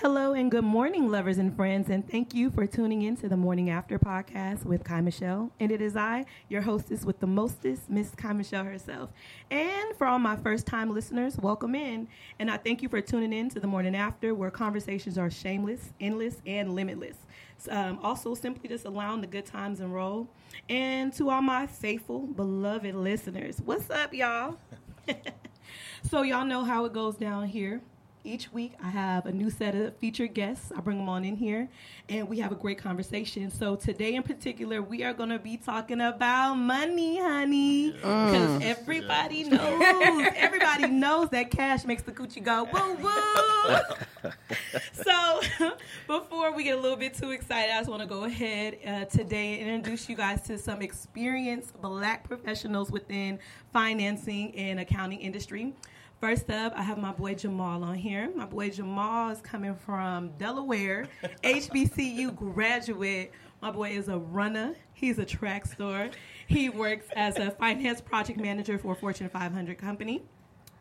Hello and good morning, lovers and friends, and thank you for tuning in to the Morning After podcast with Kai Michelle. And it is I, your hostess with the mostest, Miss Kai Michelle herself. And for all my first time listeners, welcome in. And I thank you for tuning in to the Morning After, where conversations are shameless, endless, and limitless. Um, also, simply just allowing the good times and roll. And to all my faithful, beloved listeners, what's up, y'all? so, y'all know how it goes down here. Each week, I have a new set of featured guests. I bring them on in here, and we have a great conversation. So today, in particular, we are going to be talking about money, honey, because everybody knows, everybody knows that cash makes the coochie go woo woo. so before we get a little bit too excited, I just want to go ahead uh, today and introduce you guys to some experienced Black professionals within financing and accounting industry. First up, I have my boy Jamal on here. My boy Jamal is coming from Delaware, HBCU graduate. My boy is a runner. He's a track star. He works as a finance project manager for a Fortune 500 company.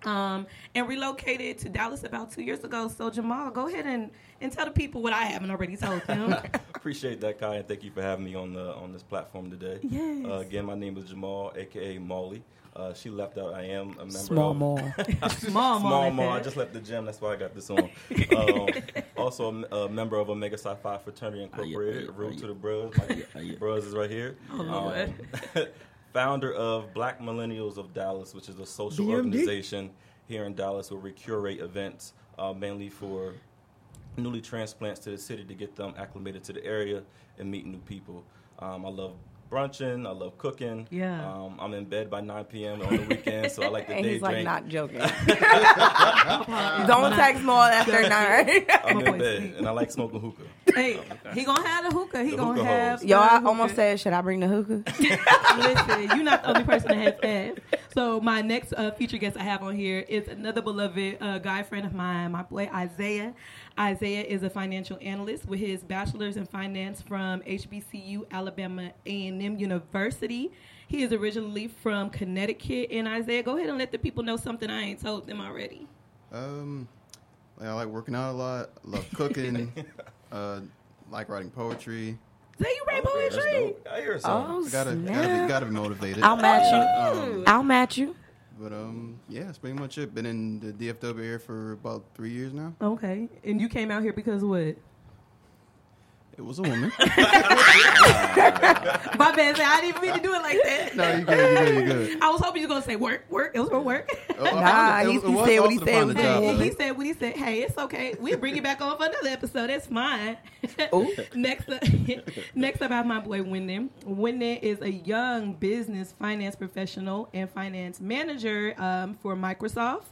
Um, and relocated to Dallas about two years ago. So Jamal, go ahead and, and tell the people what I haven't already told them. Appreciate that, Kai, and thank you for having me on the on this platform today. Yes. Uh, again, my name is Jamal, aka Molly. Uh, she left out. I am a member Small of mall. Small, Small Mall. I just left the gym. That's why I got this on. Um, also, a member of Omega Psi Phi Fraternity Incorporated. uh, Root to the Bros. My uh. Bros is right here. Oh, Lord. Um, founder of Black Millennials of Dallas, which is a social BMD? organization here in Dallas where we curate events uh, mainly for newly transplants to the city to get them acclimated to the area and meet new people. Um, I love brunching. I love cooking. Yeah. Um, I'm in bed by 9 p.m. on the weekend, so I like to And day he's like not joking. Don't text Maul after nine. I'm My in bed, and I like smoking hookah. Hey, he gonna have the hookah. He The gonna hookah have. hoes. Yo, I the almost said, should I bring the hookah? Listen, you're not the only person that has that. So my next uh, feature guest I have on here is another beloved uh, guy friend of mine, my boy Isaiah. Isaiah is a financial analyst with his bachelor's in finance from HBCU Alabama A&M University. He is originally from Connecticut. And Isaiah, go ahead and let the people know something I ain't told them already. Um, I like working out a lot. Love cooking. uh, like writing poetry. Say you write Okay, that's poetry. dope. I hear something. Oh, Gotta gotta be, gotta be motivated. I'll match you. Um, I'll match you. but um, yeah, that's pretty much it. Been in the DFW area for about three years now. Okay. And you came out here because what? It was a woman. My bad. I didn't mean to do it like that. no, you good, you good, you good. I was hoping you were gonna say work, work. It was for work. Oh, I Nah, found it. It he- he said what he said find was Hey, he said what he said. Hey, it's okay. We'll bring you back on for another episode. That's fine. Next up, next up, I have my boy Wendon. Wendon is a young business finance professional and finance manager um, for Microsoft.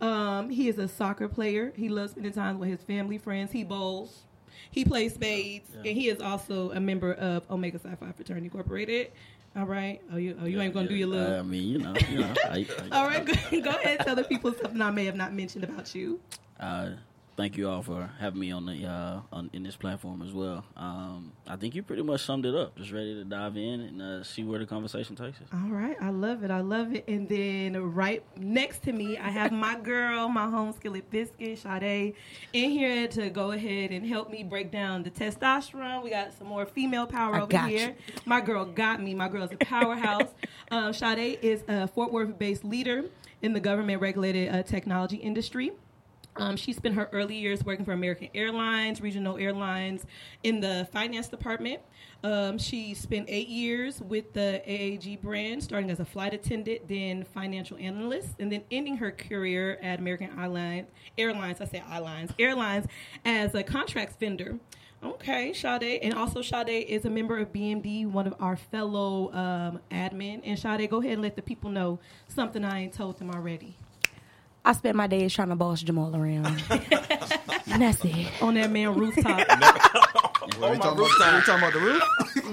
Um, he is a soccer player. He loves spending time with his family, friends. He bowls. He plays spades, and he is also a member of Omega Psi Phi Fraternity Incorporated. All right. Oh, you, oh, you ain't gonna do your little. I mean, you know, you know. I, I, All right, go, go ahead. Tell the people something I may have not mentioned about you. Uh, thank you all for having me on the uh, on in this platform as well. Um, I think you pretty much summed it up. Just ready to dive in and uh, see where the conversation takes us. All right, I love it. I love it. And then right next to me, I have my girl, my home skillet biscuit, Sade, in here to go ahead and help me break down the testosterone. We got some more female power I over got here. you. My girl got me. My girl's a powerhouse. um, Sade is a Fort Worth-based leader in the government-regulated uh, technology industry. Um, she spent her early years working for American Airlines, regional airlines, in the finance department. Um, she spent eight years with the AAG brand, starting as a flight attendant, then financial analyst, and then ending her career at American Airlines. Airlines, I say airlines, airlines, as a contracts vendor. Okay, Sade, and also Sade is a member of BMD, one of our fellow um, admin. And Sade, go ahead and let the people know something I ain't told them already. I spent my days trying to boss Jamal around. and that's it. On that man rooftop. What, we, talking about, we talking about the roof?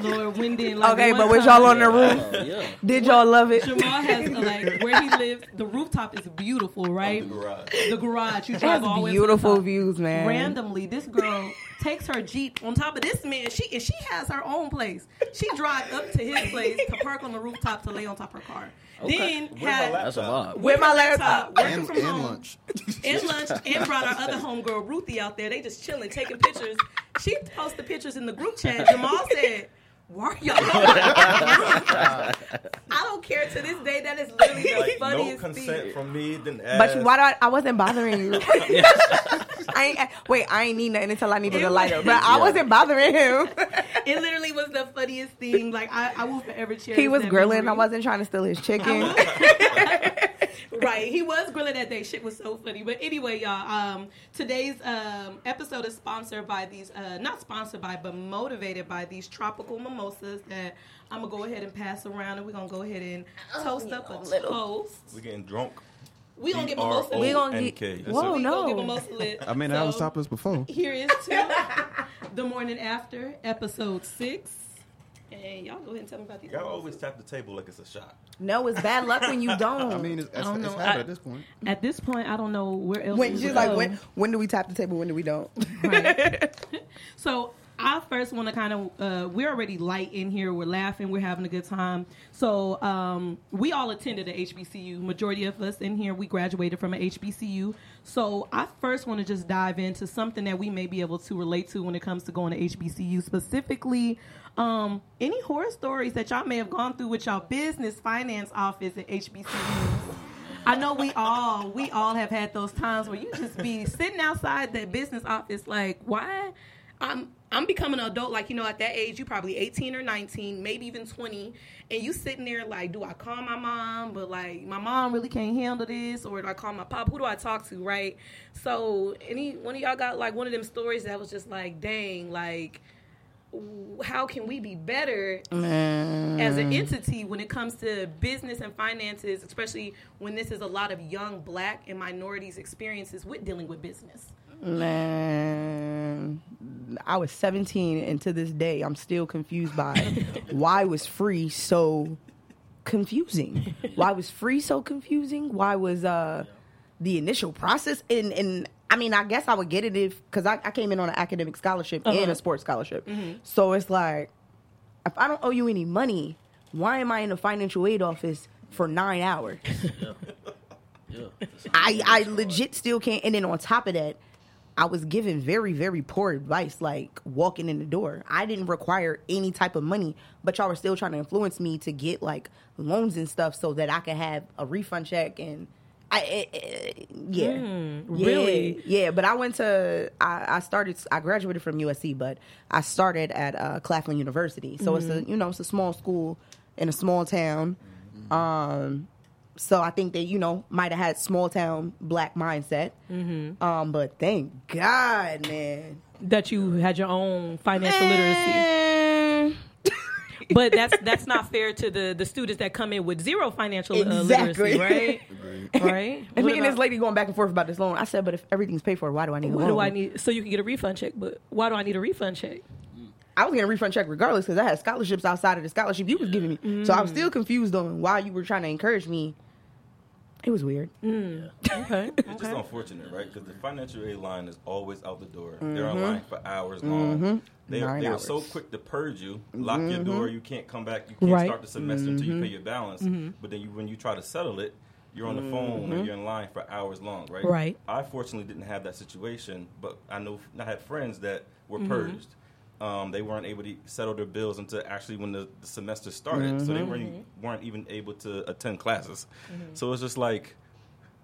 Lord Wendon. Like Okay, but was y'all on the roof? Uh, yeah. Did y'all love it? Jamal has like where he lives. The rooftop is beautiful, right? The garage. The garage. You drive has all the way to the beautiful views, man. Randomly, this girl takes her jeep on top of this man. She and she has her own place. She drive up to his place to park on the rooftop to lay on top of her car. Then With had laptop. That's a vibe. with my laptop, working And, from and home lunch. and lunch and brought our other homegirl Ruthie out there. They just chilling, taking pictures. She posted pictures in the group chat. Jamal said, "Why are y'all?" I don't care to this day. That is literally the Like, no consent thing. from me. Didn't But ask. why do I, I wasn't bothering you? I ain't, wait, I ain't need nothing until I needed It a lighter. was- But I Yeah. wasn't bothering him. It literally was the funniest thing. Like I, I will forever cherish. he was that grilling. I wasn't trying to steal his chicken. Right. He was grilling that day. Shit was so funny. But anyway, y'all, um, today's um, episode is sponsored by these, uh, not sponsored by, but motivated by these tropical mimosas that I'm gonna go ahead and pass around, and we're gonna go ahead and toast up a toast. We're getting drunk. We gonna get mimosa. lit. We gonna get- That's Whoa, it. We no. gonna get mimosa lit. I mean, that was So, stop us before. Here is to the morning after episode six. And y'all go ahead and tell me about these. Y'all mimosas. always tap the table like it's a shot. no, it's bad luck when you don't. I mean, it's, it's, don't it's know. I- at this point. At this point, I don't know where else. when we she's would like, when when do we tap the table? When do we don't? So I first want to kind of uh, we're already light in here. We're laughing. We're having a good time. So um, we all attended a HBCU. Majority of us in here we graduated from a HBCU. So I first want to just dive into something that we may be able to relate to when it comes to going to HBCU specifically. Um, any horror stories that y'all may have gone through with y'all business finance office at HBCUs? I know we all we all have had those times where you just be sitting outside that business office like, why? I'm I'm becoming an adult like you know at that age you probably 18 or 19, maybe even 20, and you sitting there like, do I call my mom? But like my mom really can't handle this, or do I call my pop? Who do I talk to? Right? So any one of y'all got like one of them stories that was just like, dang, like how can we be better as an entity when it comes to business and finances, especially when this is a lot of young black and minorities' experiences with dealing with business? Man, I was 17, and to this day, I'm still confused by why was free so confusing. Why was free so confusing? Why was uh the initial process? And and I mean, I guess I would get it if because I, I came in on an academic scholarship and uh-huh. a sports scholarship. Mm-hmm. So it's like, if I don't owe you any money, why am I in the financial aid office for nine hours? Yeah. I I legit still can't. And then on top of that, I was given very very poor advice, like walking in the door. I didn't require any type of money, but y'all were still trying to influence me to get like loans and stuff so that I could have a refund check and. I, eh, eh, yeah. yeah, really? yeah. But I went to, I, I started, I graduated from USC, but I started at uh, Claflin University. So it's a, you know, it's a small school in a small town. Um, so I think they, you know, might have had small town black mindset. Um, but thank God, man. That you had your own financial literacy. But that's that's not fair to the, the students that come in with zero financial uh, Exactly. literacy, right? right? And me and this lady going back and forth about this loan. I said, but if everything's paid for, why do I need a What loan? do I need? So you can get a refund check, but why do I need a refund check? I was getting a refund check regardless because I had scholarships outside of the scholarship you was giving me. So I'm still confused on why you were trying to encourage me. It was weird. Mm. Okay. It's just unfortunate, right? Because the financial aid line is always out the door. They're mm-hmm. online for hours long. Mm-hmm. They, Nine they are so quick to purge you, lock your mm-hmm. door. You can't come back. You can't Right. start the semester until you pay your balance. But then you, when you try to settle it, you're on the phone or you're in line for hours long, right? Right. I fortunately didn't have that situation, but I know I had friends that were purged. Um, they weren't able to settle their bills until actually when the, the semester started, so they weren't weren't even able to attend classes. So it's just like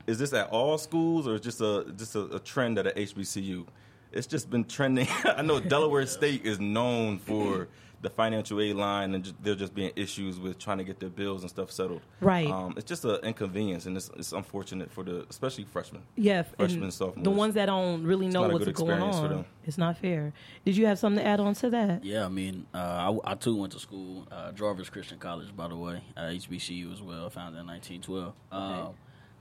is this at all schools or is just a just a, a trend at a HBCU? It's just been trending. I know Delaware State is known for the financial aid line, and just, there just being issues with trying to get their bills and stuff settled. Right. Um, it's just an inconvenience, and it's, it's unfortunate for the especially freshmen. Yeah, Freshmen, and sophomores. the ones that don't really know not a what's good going experience for on. them. It's not fair. Did you have something to add on to that? Yeah, I mean, uh, I, I too went to school, uh, Jarvis Christian College, by the way, uh, HBCU as well, founded in 1912. Um,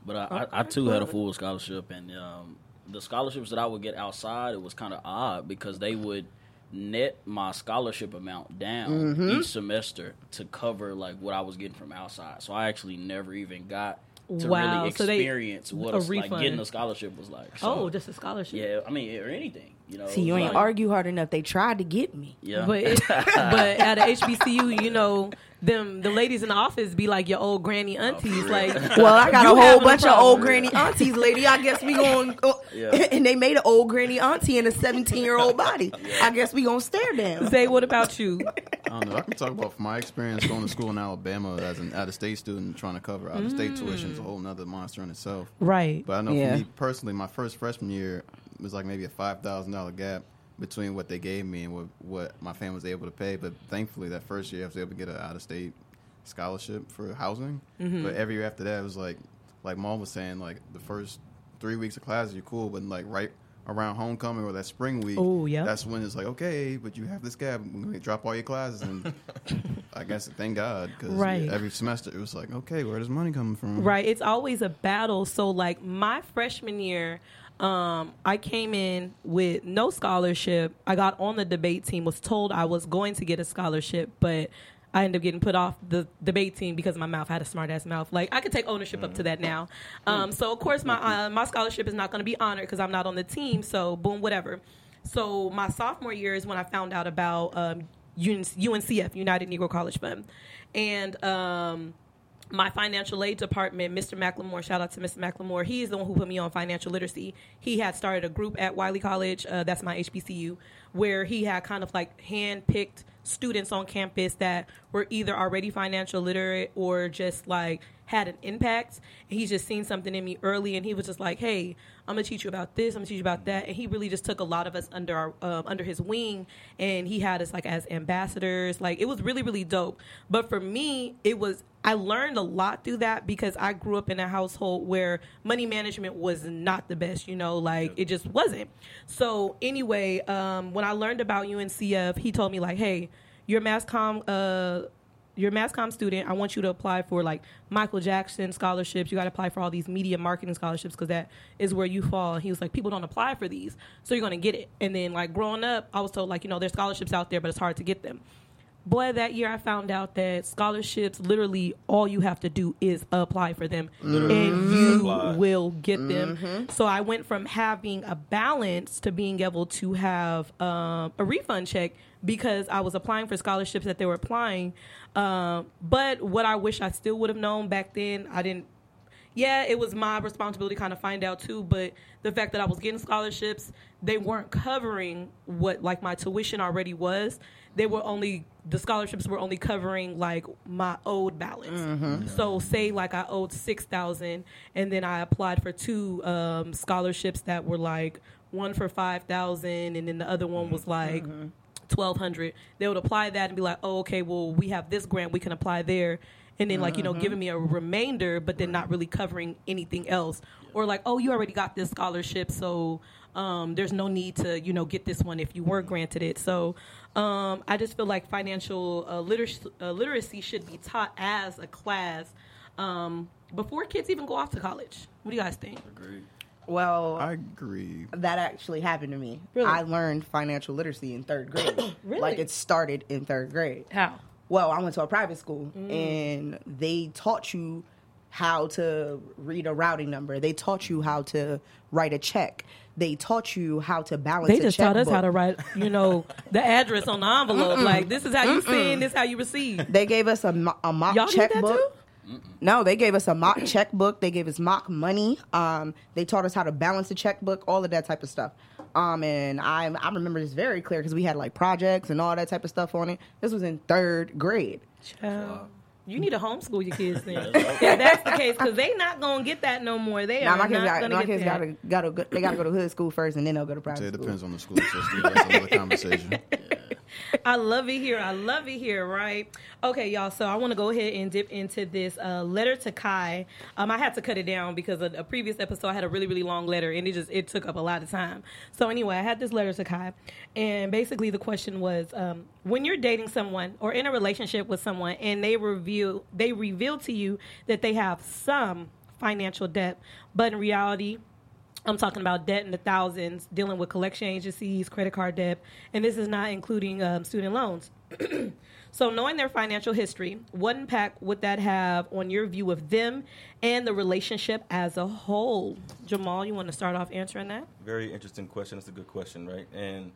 but I, I, I too had a full scholarship, and um, the scholarships that I would get outside, it was kind of odd because they would net my scholarship amount down mm-hmm. each semester to cover like what I was getting from outside. So I actually never even got to Wow, really so they- experience what a a, like getting a scholarship was like. So, oh, just a scholarship. yeah, I mean, or anything, you know. See, you ain't like- argue hard enough. They tried to get me. Yeah, But it, but at a HBCU, you know, them the ladies in the office be like your old granny oh, aunties. for like. Well, I got a whole having a bunch of old granny aunties, lady. I guess we going oh, uh, Yeah. and they made an old granny auntie in a 17 year old body. I guess we gonna stare down. Zay, what about you? I don't know. I can talk about from my experience going to school in Alabama as an out of state student trying to cover out of state tuition is a whole nother monster in itself. Right. But I know Yeah. for me personally, my first freshman year was like maybe a five thousand dollar gap between what they gave me and what, what my family was able to pay. But thankfully, that first year I was able to get an out of state scholarship for housing. Mm-hmm. But every year after that, it was like like mom was saying, like the first three weeks of classes you're cool, but like right around homecoming or that spring week, Oh, yeah. that's when it's like okay, but you have this gap. We're gonna drop all your classes, and I guess thank God because Right. every semester it was like okay, where does money coming from? Right. It's always a battle. So like my freshman year, um, I came in with no scholarship. I got on the debate team, was told I was going to get a scholarship, but I ended up getting put off the debate team because my mouth had a smart ass mouth. Like I could take ownership up to that now. Um, so of course my uh, my scholarship is not going to be honored because I'm not on the team. So boom, whatever. So my sophomore year is when I found out about um, UNCF, United Negro College Fund, and um, my financial aid department, Mr. McLemore, shout out to Mr. McLemore. He's the one who put me on financial literacy. He had started a group at Wiley College, uh, that's my HBCU, where he had kind of like hand picked students on campus that were either already financial literate or just like had an impact. And he's just seen something in me early, and he was just like, "Hey, I'm gonna teach you about this. I'm gonna teach you about that." And he really just took a lot of us under our um, under his wing, and he had us like as ambassadors. Like it was really really dope. But for me, it was I learned a lot through that because I grew up in a household where money management was not the best. You know, like it just wasn't. So anyway, um, when I learned about UNCF, he told me like, "Hey, your mass comm." Uh, you're a mass comm student. I want you to apply for like Michael Jackson scholarships. You got to apply for all these media marketing scholarships because that is where you fall. And he was like, people don't apply for these, so you're gonna get it. And then like growing up, I was told like you know there's scholarships out there, but it's hard to get them. Boy, that year I found out that scholarships literally all you have to do is apply for them, and you Apply. will get them. So I went from having a balance to being able to have um, a refund check because I was applying for scholarships that they were applying. Um, but what I wish I still would have known back then, I didn't. Yeah, it was my responsibility to kind of find out too. But the fact that I was getting scholarships, they weren't covering what like my tuition already was. They were only the scholarships were only covering like my owed balance. So say like I owed six thousand, and then I applied for two um, scholarships that were like one for five thousand, and then the other one was like twelve hundred. They would apply that and be like, "Oh, okay, well, we have this grant, we can apply there." And then, like you know, giving me a remainder, but then not really covering anything else, or like, "Oh, you already got this scholarship, so um, there's no need to, you know, get this one if you were granted it." So, um, I just feel like financial uh, literacy, uh, literacy should be taught as a class um, before kids even go off to college. What do you guys think? Agreed. Well, I agree. that actually happened to me. Really? I learned financial literacy in third grade. Really? Like it started in third grade. How? Well, I went to a private school Mm. and they taught you how to read a routing number. They taught you how to write a check. They taught you how to balance They just taught us how to write, you know, the address on the envelope. Like this is how you send, this is how you receive. They gave us a, mo- a mock Y'all checkbook. too? No, they gave us a mock checkbook. They gave us mock money. Um, they taught us how to balance a checkbook, all of that type of stuff. Um, and I I remember this very clear because we had like projects and all that type of stuff on it. This was in third grade. Child, You need to homeschool your kids then. if that's the case, because they not gonna get that no more. They Now are my kids not got gonna my get kids that. gotta gotta go, they gotta go to hood school first and then they'll go to Say private it school. depends on the school system. That's another conversation. I love it here. I love it here. Right? Okay, y'all. So I want to go ahead and dip into this uh, letter to Kai. Um, I had to cut it down because of a previous episode I had a really really long letter and it just it took up a lot of time. So anyway, I had this letter to Kai, and basically the question was, um, when you're dating someone or in a relationship with someone and they reveal they reveal to you that they have some financial debt, but in reality I'm talking about debt in the thousands, dealing with collection agencies, credit card debt, and this is not including um, student loans. So, knowing their financial history, what impact would that have on your view of them and the relationship as a whole? Jamal, you want to start off answering that? Very interesting question. It's a good question, right? And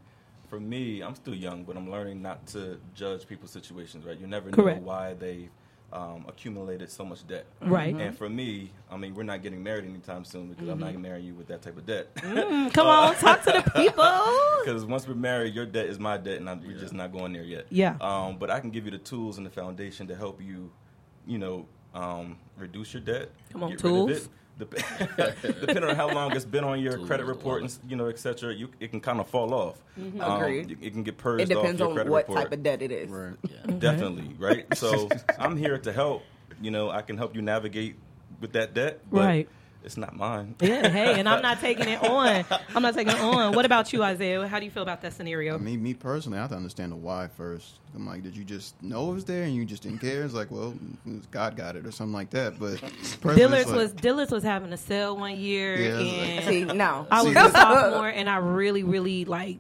for me, I'm still young, but I'm learning not to judge people's situations, right? You never Correct. know why they um, accumulated so much debt. Right. And for me, I mean, we're not getting married anytime soon because I'm not marrying you with that type of debt. Mm, come on, talk to the people. Because once we're married, your debt is my debt, and I'm, we're just not going there yet. Yeah. Um, but I can give you the tools and the foundation to help you, you know, um, reduce your debt. Come on, tools. Rid of it. Dep- Depending on how long it's been on your Tools, credit report, and you know, et cetera, you, it can kind of fall off. Mm-hmm. Um, Agreed. it, it can get purged It off depends your on credit what report. type of debt it is. Right. Yeah. Definitely, right? So I'm here to help. You know, I can help you navigate with that debt, but Right. It's not mine. Yeah, hey, and I'm not taking it on. I'm not taking it on. What about you, Isaiah? How do you feel about that scenario? I Me, me personally, I have to understand the why first. I'm like, did you just know it was there and you just didn't care? It's like, well, God got it or something like that. But personally, Dillard's like- was Dillard's was having a sale one year, Yeah, it's and See, no. I was a sophomore, and I really, really like.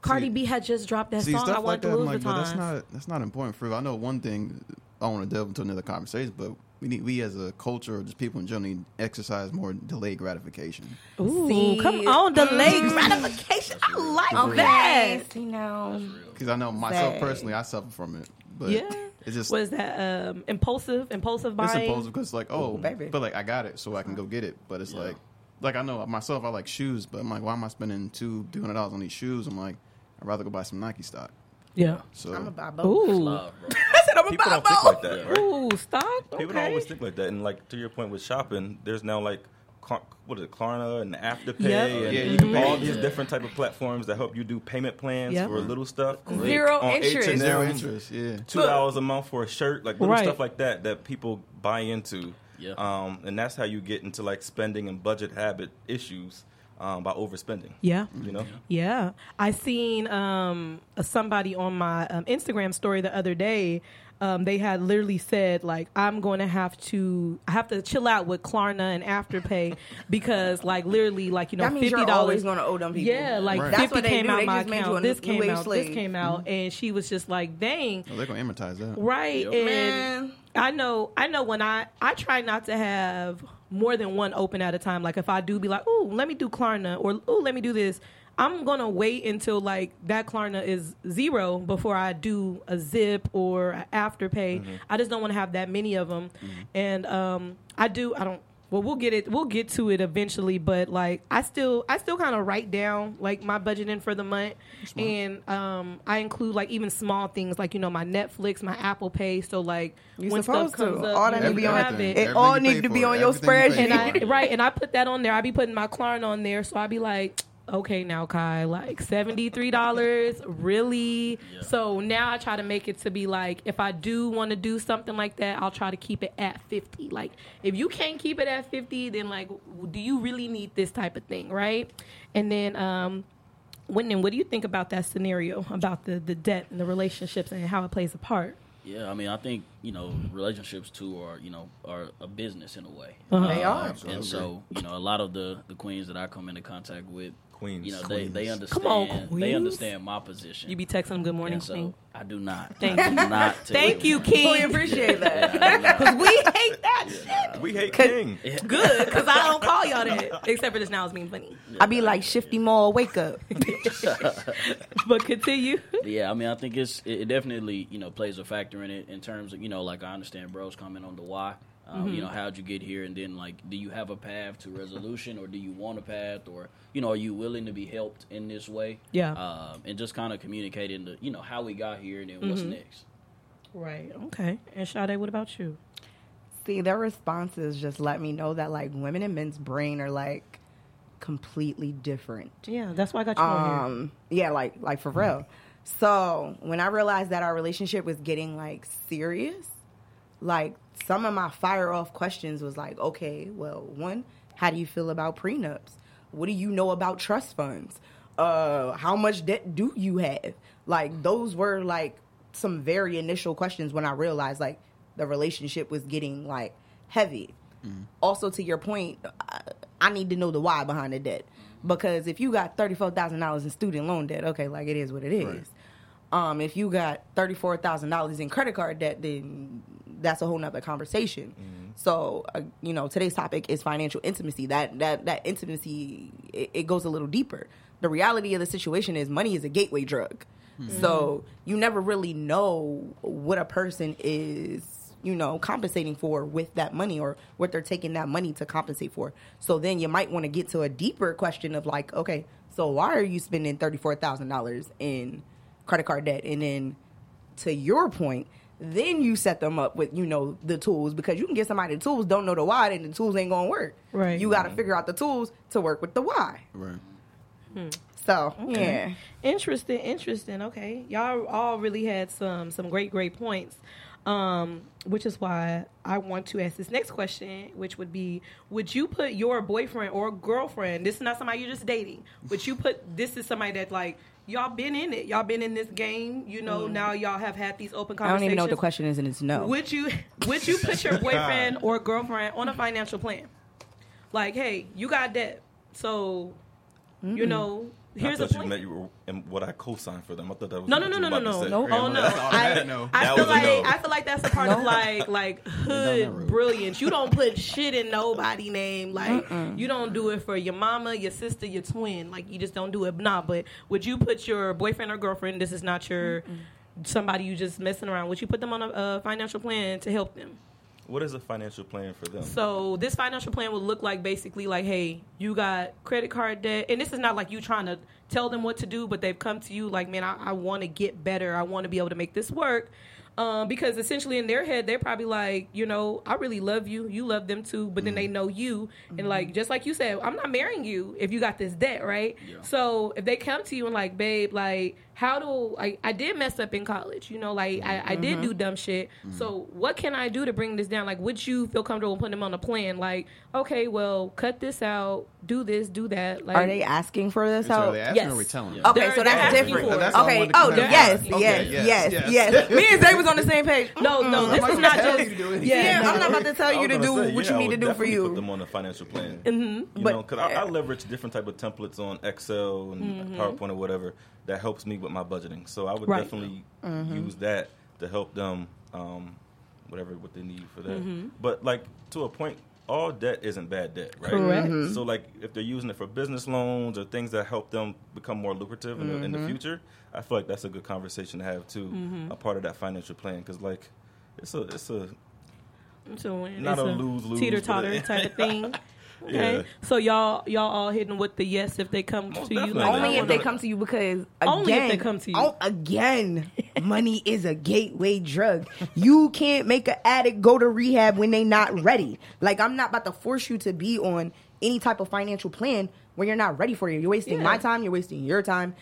Cardi See- B had just dropped that see song. I stuff wanted like that. to I'm Louis like, but that's not that's not important for. I know one thing. I don't want to delve into another conversation, but we need we as a culture or just people in general need exercise more delayed gratification. Ooh, See, come on, delayed mm, gratification. I like Okay. that. You know. Because I know myself Say. personally, I suffer from it. But Yeah. it's just Was that um, impulsive? Impulsive it's buying? impulsive because like oh, Ooh, baby. but like I got it, so I can go get it. But it's Yeah. like like I know myself, I like shoes, but I'm like, why am I spending two three hundred dollars on these shoes? I'm like, I'd rather go buy some Nike stock. Yeah. So I'm a buy both. Ooh. Love, bro. I said I'm a People buy don't think like that, right? Ooh, stock. People don't always think like that. And like to your point with shopping, there's now like Klar- what is it, Klarna and Afterpay Yep. and Yeah, you can all these yeah. different type of platforms that help you do payment plans Yep. for little stuff. Zero On interest. H&M, zero interest. Yeah. Two dollars a month for a shirt, like little Right. stuff like that that people buy into. Yeah. Um, and that's how you get into like spending and budget habit issues um, by overspending. Yeah. You know, Yeah, I seen um, somebody on my um, Instagram story the other day. Um, they had literally said like, "I'm going to have to, I have to chill out with Klarna and Afterpay because like literally like you know That means fifty you're dollars always going to owe them people. Yeah, like Right. Fifty came do. out They my just account. This came out. slave. This came out, and she was just like, "Dang." Oh, they're gonna amortize that. Right. Yep. And Man. I know I know when I I try not to have more than one open at a time. Like if I do be like, "Ooh, let me do Klarna," or "Ooh, let me do this." I'm gonna wait until like that Klarna is zero before I do a Zip or a Afterpay. I just don't want to have that many of them, and um, I do. I don't. Well, we'll get it. We'll get to it eventually, but like I still, I still kind of write down like my budgeting for the month, and um, I include like even small things like you know my Netflix, my Apple Pay. So like You when stuff supposed to. comes up, All that need to be on- it. It all you need to be on your spreadsheet you And I right, and I put that on there. I be putting my Klarna on there, so I be like, okay, now Kai, like seventy three dollars, really? Yeah. So now I try to make it to be like, if I do want to do something like that, I'll try to keep it at fifty. Like, if you can't keep it at fifty, then like, do you really need this type of thing, right? And then, um, Wendon, what do you think about that scenario about the the debt and the relationships and how it plays a part? Yeah, I mean, I think you know relationships too are you know are a business in a way. Uh-huh. They are. Absolutely. and so you know a lot of the the queens that I come into contact with, Queens. you know, they they understand Come on, they understand my position. You be texting them good morning, and so Queen. I do not. Thank I do not. take Thank it. you, We King. appreciate that. Yeah, I do not. we hate that shit. we hate King. Good, because I don't call y'all that. Except for this now, it's being funny. I be like, Shifty Mall, wake up. But continue. Yeah, I mean, I think it's it it definitely you know plays a factor in it in terms of you know like I understand bros comment on the why. Um, Mm-hmm. You know, how'd you get here, and then like, do you have a path to resolution, or do you want a path, or you know, are you willing to be helped in this way? Yeah. um, and just kind of communicating the you know how we got here and then what's Mm-hmm. next. Right. Okay. And Sade, what about you? See, their responses just let me know that like women and men's brain are like completely different. Yeah, that's why I got you on here. Um, yeah, like like for real. So when I realized that our relationship was getting like serious, like some of my fire off questions was like, okay, well, one, how do you feel about prenups? What do you know about trust funds? Uh, how much debt do you have? Like those were like some very initial questions when I realized like the relationship was getting like heavy. Also, to your point, I, I need to know the why behind the debt because if you got thirty four thousand dollars in student loan debt, okay, like it is what it is. Um, if you got thirty four thousand dollars in credit card debt, then that's a whole nother conversation. So, uh, you know, today's topic is financial intimacy. That that that intimacy it, it goes a little deeper. The reality of the situation is money is a gateway drug. So you never really know what a person is, you know, compensating for with that money or what they're taking that money to compensate for. So then you might want to get to a deeper question of like, okay, so why are you spending thirty four thousand dollars in credit card debt? And then to your point, then you set them up with, you know, the tools because you can get somebody the tools, don't know the why, and the tools ain't gonna work. Right. You gotta figure out the tools to work with the why. Right. So yeah. Interesting, interesting. Okay, y'all all really had some some great great points, um, which is why I want to ask this next question, which would be: Would you put your boyfriend or girlfriend? This is not somebody you're just dating. Would you put this is somebody that like y'all been in it? Y'all been in this game. You know, now y'all have had these open Mm. I don't even know what the question is, and it's no. Would you would you put your boyfriend or girlfriend on a financial plan? Like, hey, you got debt, so you know. Here's I a thought you meant you were and what I co-signed for them. I thought that was No, no, no, no, no, no. say. Oh no, I, no. I feel like no. I feel like that's a part of like like hood brilliance. You don't put shit in nobody name. Like you don't do it for your mama, your sister, your twin. Like you just don't do it. Nah, but would you put your boyfriend or girlfriend? This is not your somebody you just messing around. Would you put them on a, a financial plan to help them? What is a financial plan for them? So this financial plan would look like basically like, hey, you got credit card debt, and this is not like you trying to tell them what to do, but they've come to you like, man, I, I want to get better. I want to be able to make this work. Um, because essentially in their head, they're probably like, you know, I really love you. You love them too. But then they know you. And like, just like you said, I'm not marrying you if you got this debt, right? So if they come to you and like, babe, like, how do I, I did mess up in college, you know, like I, I did do dumb shit. So what can I do to bring this down? Like, would you feel comfortable putting them on a plan? Like, okay, well, cut this out, do this, do that. Like, Are they asking for this So are help? they asking Yes. or we telling them? Okay, They're- so that's different. for it. That's okay. Oh, yes, Okay, yes, yes, yes, yes. yes, Me and Zay was on the same page. No, no, this I'm is not not gonna tell just. you to do anything. yeah, Yeah, I'm not about to tell you to do say, what yeah, you need to do for you. Put them on a financial plan. Mm-hmm. You But- know, because I, I leverage different type of templates on Excel and Mm-hmm. PowerPoint or whatever that helps me with my budgeting. So I would Right. definitely Mm-hmm. use that to help them, um, whatever what they need for that. Mm-hmm. But like to a point, all debt isn't bad debt, right? Correct. Mm-hmm. So like if they're using it for business loans or things that help them become more lucrative in, the, in Mm-hmm. the future, I feel like that's a good conversation to have too, Mm-hmm. a part of that financial plan. Because like it's a it's a So Not it's a lose-lose, teeter totter type of thing. Okay, Yeah. so y'all y'all all hitting with the yes if they come Most to you. Like, Only if they come to you because again, Only if they come to you. oh, again, money is a gateway drug. You can't make an addict go to rehab when they not ready. Like I'm not about to force you to be on any type of financial plan when you're not ready for it. You're wasting Yeah. my time. You're wasting your time.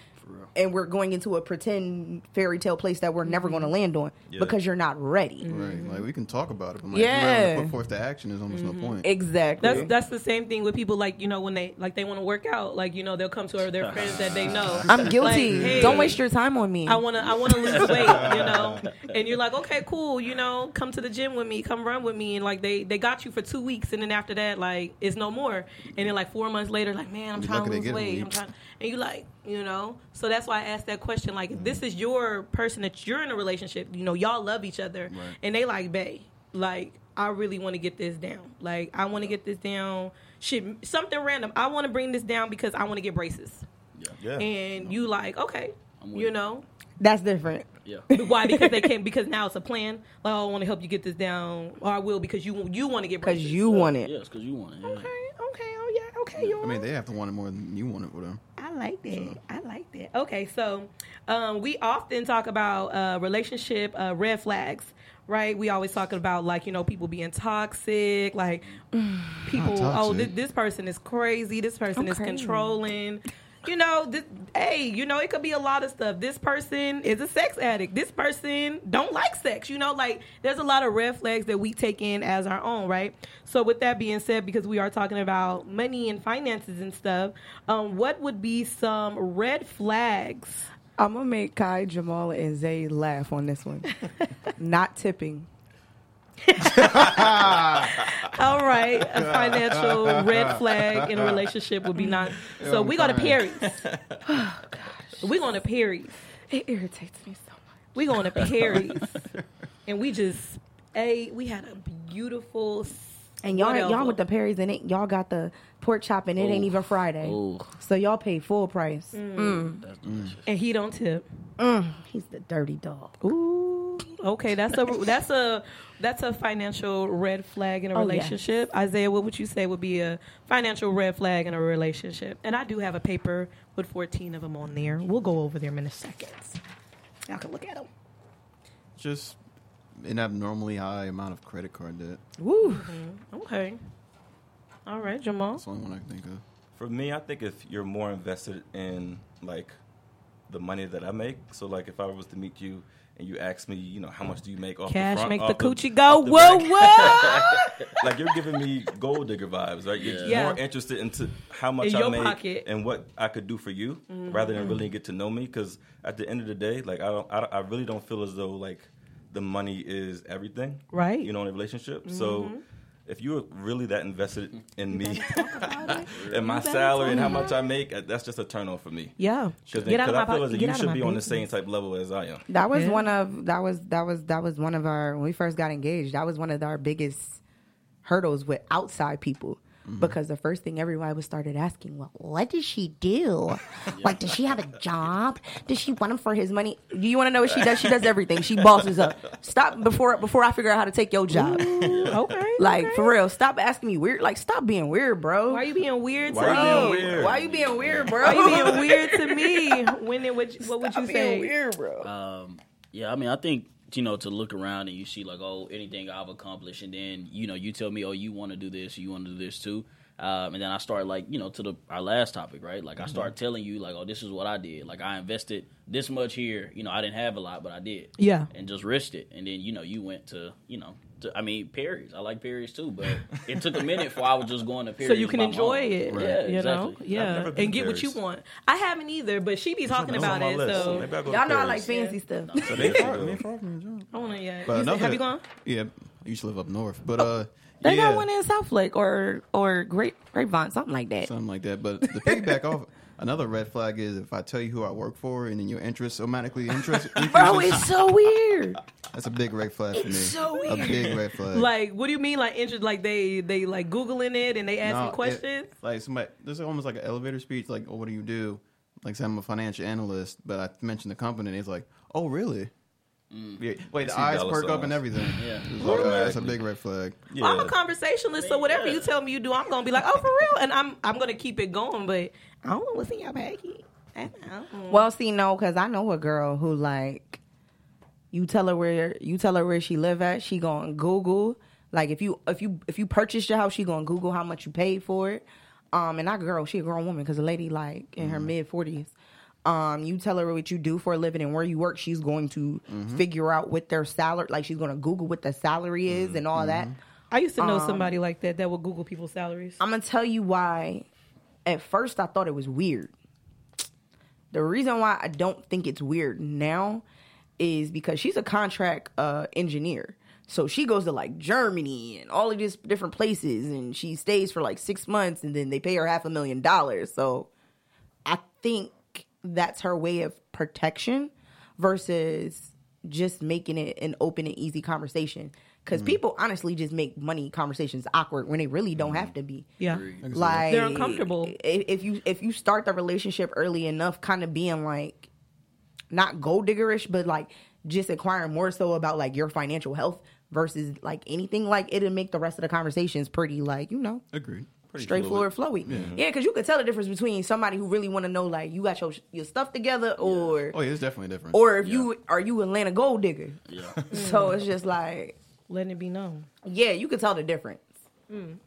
And we're going into a pretend fairy tale place that we're never Mm-hmm. going to land on Yeah. because you're not ready. Right. Like we can talk about it, but like, Yeah. if you're to put forth the action, is almost Mm-hmm. no point. Exactly. That's that's the same thing with people like you know when they like they want to work out like you know they'll come to their friends that they know. I'm guilty. Like, hey, Don't waste your time on me. I want to I want to lose weight, you know. And you're like, okay, cool, you know, come to the gym with me, come run with me, and like they they got you for two weeks, and then after that, like it's no more. And then like four months later, like man, I'm trying to lose weight. I'm trying, and you like, you know. So that's why I asked that question. Like, if this is your person that you're in a relationship, you know, y'all love each other, Right. and they like, bae, like I really want to get this down. Like I want to get this down. Shit, something random. I want to bring this down because I want to get braces. yeah. yeah. And you like, okay, you know. That's different. Yeah. Why? Because they can't. Because now it's a plan. Like, oh, I want to help you get this down, or I will because you you want to get Because braces. you want it. Yes, because you want it. Yeah. Okay. Okay. Oh yeah. Okay. You I mean, they have to want it more than you want it for them. I like that. I like that. Okay, so um, we often talk about uh, relationship uh, red flags, right? We always talking about like you know people being toxic, like people. Not Oh, toxic. this, this person is crazy. This person I'm is crazy. controlling. You know, this, hey, you know, it could be a lot of stuff. This person is a sex addict. This person don't like sex. You know, like there's a lot of red flags that we take in as our own, right? So, with that being said, because we are talking about money and finances and stuff, um, what would be some red flags? I'm gonna make Kai, Jamal, and Zay laugh on this one. Not tipping. All right, a financial red flag in a relationship would be not. So oh, we go to Perry's. Oh, gosh. We going to Perry's. It irritates me so much. We going to Perry's, and we just ate. We had a beautiful. And y'all, whatever. y'all with the Perry's and it, y'all got the pork chop and it ain't even Friday. Ooh, So y'all pay full price. Mm. Mm. mm. that's delicious. and he don't tip. Mm. He's the dirty dog. Ooh, okay, that's a that's a that's a financial red flag in a Oh, yes. relationship. Isaiah, what would you say would be a financial red flag in a relationship? And I do have a paper with 14 of them on there. We'll go over them in a second. Y'all can look at them. Just an abnormally high amount of credit card debt. Woo. Mm-hmm. Okay. All right, Jamal. That's the only one I can think of. For me, I think if you're more invested in like the money that I make, so like if I was to meet you and you ask me, you know, how much do you make off Cash the front, make the coochie go. the Whoa, whoa. like you're giving me gold digger vibes, right? You're Yeah. more interested into how much In I make pocket. and what I could do for you, mm-hmm. rather than really get to know me. Because at the end of the day, like I don't, I, don't- I really don't feel as though like the money is everything, Right. You know, in a relationship. So mm-hmm. If you're really that invested in me and my salary and how much I make, uh, that's just a turn off for me. Yeah. Because Get out of I my feel pocket. as though Get you should be on the same type level as I am. That was Yeah. one of that was that was that was one of our when we first got engaged. That was one of our biggest hurdles with outside people. Because the first thing everybody was started asking, well, what does she do? Like, does she have a job? Does she want him for his money? Do you want to know what she does? She does everything. She bosses up. Stop before before I figure out how to take your job. Okay. Like for real, stop asking me weird. Like, stop being weird, bro. Why are you being weird to me? Why me? are you being weird? Why you being weird, bro? Why are you being weird to me? When it would, what would Stop you being say? weird, bro. Um, yeah, I mean, I think you know to look around and you see like, oh, anything I've accomplished, and then you know you tell me, oh, you want to do this, you want to do this too, um, and then I start like you know to the our last topic, right? Like I start telling you like, oh, this is what I did. Like I invested this much here. You know, I didn't have a lot, but I did. Yeah. and just risked it, and then you know you went to you know. To, I mean, Perry's. I like Perry's too, but it took a minute before I was just going to Perry's. so you can enjoy own. it, Yeah, you know, exactly. yeah, and get what you want. I haven't either, but she be talking about it, list. so Maybe I'll go to Y'all know I like Paris. fancy stuff. So they far, Me Far from. I want to. Yeah, But You said- have you gone? Yeah, I used to live up north, but uh, They yeah, got one in South Lake or or Great Grapevine, something like that. something like that. But the piggyback off, another red flag is if I tell you who I work for and then your interest automatically interest Bro, it's so weird. that's a big red flag for me. so A big red flag. Like, what do you mean? Like, interest? Like they they like googling it and they No, asking it- questions? like somebody, this is almost like an elevator speech. Like, oh, what do you do? Like, say I'm a financial analyst, but I mentioned the company, and it's like, oh, really? Yeah. Wait, the eyes dollar perk up and everything. Yeah. It's like, uh, that's a big red flag. Yeah. I'm a conversationalist, so whatever you tell me you do, I'm gonna be like, oh, for real, and I'm I'm gonna keep it going. But I don't know what's in your baggie. I don't know. Well, see, no, because I know a girl who like you tell her where you tell her where she live at, she going to Google. Like if you if you if you purchased your house, she going to Google how much you paid for it. Um, and that girl, she a grown woman because a lady like in her mid forties. Um, you tell her what you do for a living and where you work, she's going to figure out what their salary. Like she's going to Google what the salary is and all that. I used to know Um, somebody like that that would Google people's salaries. I'm gonna tell you why. At first, I thought it was weird. The reason why I don't think it's weird now is because she's a contract uh, engineer. So she goes to like Germany and all of these different places, and she stays for like six months, and then they pay her half a million dollars. So I think that's her way of protection versus just making it an open and easy conversation. Because people honestly just make money conversations awkward when they really don't have to be. Yeah, Like They're uncomfortable. i- If you if you start the relationship early enough, kind of being like not gold diggerish, but like just inquiring more so about like your financial health versus like anything like it'll make the rest of the conversations pretty like you know Agreed. Pretty straightforward, flowy. Yeah, because you could tell the difference between somebody who really want to know like you got your your stuff together, or Oh, yeah, it's definitely different. or if you are you Atlanta gold digger. Yeah. So it's just like letting it be known. yeah, you could tell the difference.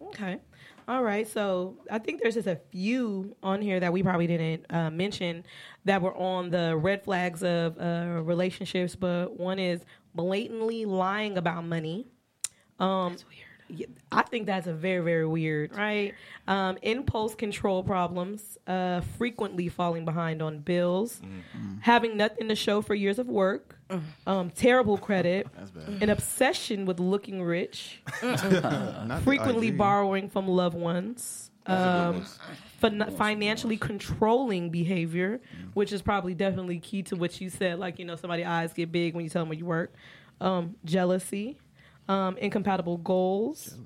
Okay. All right. So I think there's just a few on here that we probably didn't uh, mention that were on the red flags of uh, relationships, but one is blatantly lying about money. Um, that's weird. I think that's a very, very weird, right? Um, impulse control problems, uh, frequently falling behind on bills, having nothing to show for years of work, um, terrible credit, an obsession with looking rich, frequently borrowing from loved ones, um, fin- financially controlling behavior, which is probably definitely key to what you said. Like you know, somebody's eyes get big when you tell them where you work. Um, jealousy, um, incompatible goals.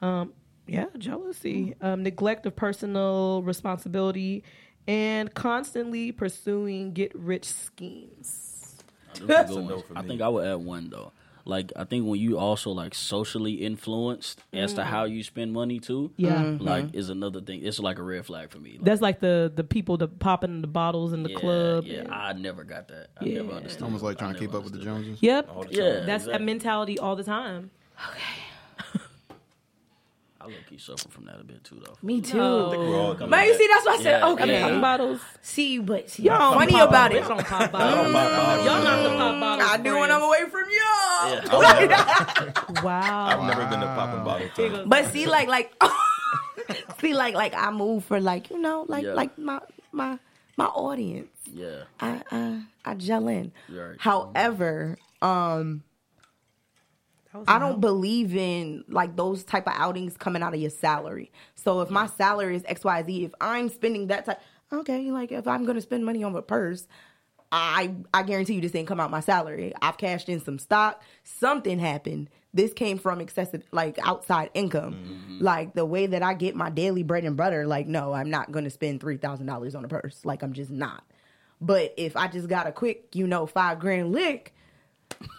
Um, yeah, jealousy, um, neglect of personal responsibility, and constantly pursuing get rich schemes. Those That's a no ones. for I think I would add one though. Like I think when you also like socially influenced as to how you spend money too. Yeah. Mm-hmm. Like is another thing. It's like a red flag for me. Like, That's like the the people that popping the bottles in the yeah, club. Yeah, I never got that. I Yeah. never understood. Almost like trying to never keep up with the Joneses. Yep. The Yeah. time. That's a exactly. mentality all the time. I look, key suffer from that a bit too though. Me too. No. We're But you see, that's why I said. Yeah, okay. yeah. Popping bottles. See, but see, Y'all don't funny pop about bottles. it. Y'all don't pop bottles. bottles. Y'all not the pop mm. bottles. I do when I'm away from y'all. Yeah. I've Wow. I've never been to popping bottle time. But see, like, like, see, like, like, I move for like, you know, like, Yeah. like my my my audience. Yeah. I I I gel in. Right. However, um, I don't believe in like those type of outings coming out of your salary. So if my salary is X Y Z, if I'm spending that type, okay, like if I'm gonna spend money on a purse. I I guarantee you this didn't come out my salary. I've cashed in some stock. Something happened. This came from excessive like outside income. Like the way that I get my daily bread and butter, like no, I'm not gonna spend three thousand dollars on a purse. Like I'm just not. But if I just got a quick, you know, five grand lick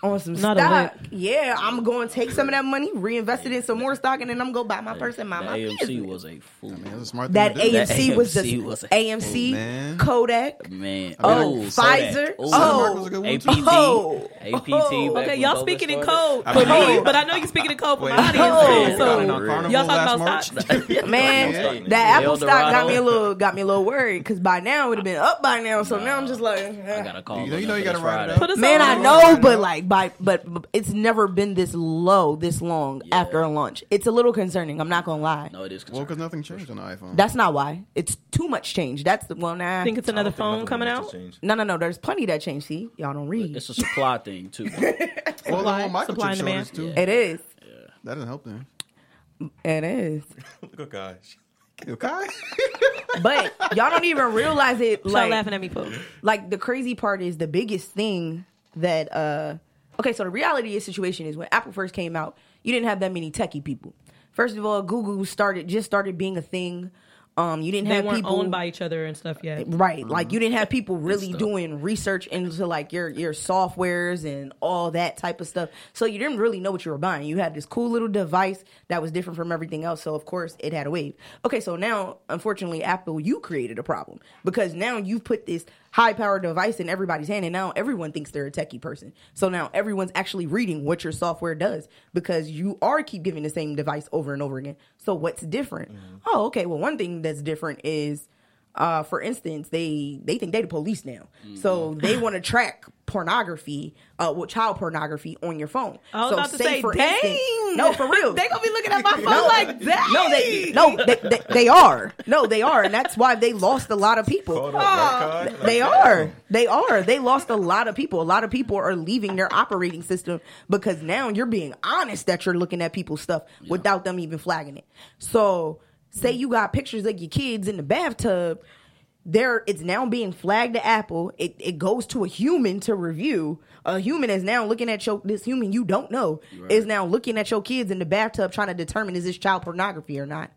on some Not stock, yeah, I'm going to take some of that money, reinvest it in some more stock, and then I'm going to buy my purse and The my AMC business. was a fool. That's a smart That to do. That AMC was the AMC was a AMC, man. Kodak. Man. Oh, oh, Kodak. Pfizer. Oh. Cinemark was a good one, too. APT. Oh. APT. Oh. Okay, y'all speaking in code for me, but I know you're speaking in code for my audience. oh, too, Got it So y'all talking about March. stock? Man, Yeah. that Apple stock got me a little got me a little worried because by now it would have been up by now. So now I'm just like, I eh. got a call. You know- you on know that you for gotta this write it up. Man. I know, but like, by but, but it's never been this low, this long Yeah. after a launch. It's a little concerning. I'm not gonna lie. No, it is. Well, because nothing changed on the iPhone. That's not why. It's too much change. That's the well, nah. think it's another don't think phone coming out. no, no, no. There's plenty that change. See, y'all don't read. It's a supply thing too. well, the whole supply and microchip demand. shortage too. It is. Yeah. That doesn't help them. It is. Look at gosh. Okay. But y'all don't even realize it. Stop Like, laughing at me, folks. like the crazy part is the biggest thing that uh okay so the reality of the situation is when apple first came out you didn't have that many techie people. First of all google started just started being a thing. Um you didn't They have people owned by each other and stuff yet. right like you didn't have people really doing research into like your your softwares and all that type of stuff. So you didn't really know what you were buying. You had this cool little device that was different from everything else. So of course it had a wave. Okay so now unfortunately apple you created a problem because now you've put this high powered device in everybody's hand and now everyone thinks they're a techie person. So now everyone's actually reading what your software does because you are keep giving the same device over and over again. So what's different? Mm-hmm. Oh okay well one thing that's different is uh, for instance, they they think they the police now, so they want to track pornography, uh, well, child pornography on your phone. I was so about to say, for dang. instance, no, for real, They gonna be looking at my phone no, like that. No, they no they, they they are no they are, and that's why they lost a lot of people. Hold up, right, Kai? They are. They are. They lost a lot of people. A lot of people are leaving their operating system because now you're being honest that you're looking at people's stuff without them even flagging it. So, say you got pictures of your kids in the bathtub, there it's now being flagged to Apple. It it goes to a human to review. A human is now looking at your this human you don't know is now looking at your kids in the bathtub trying to determine is this child pornography or not.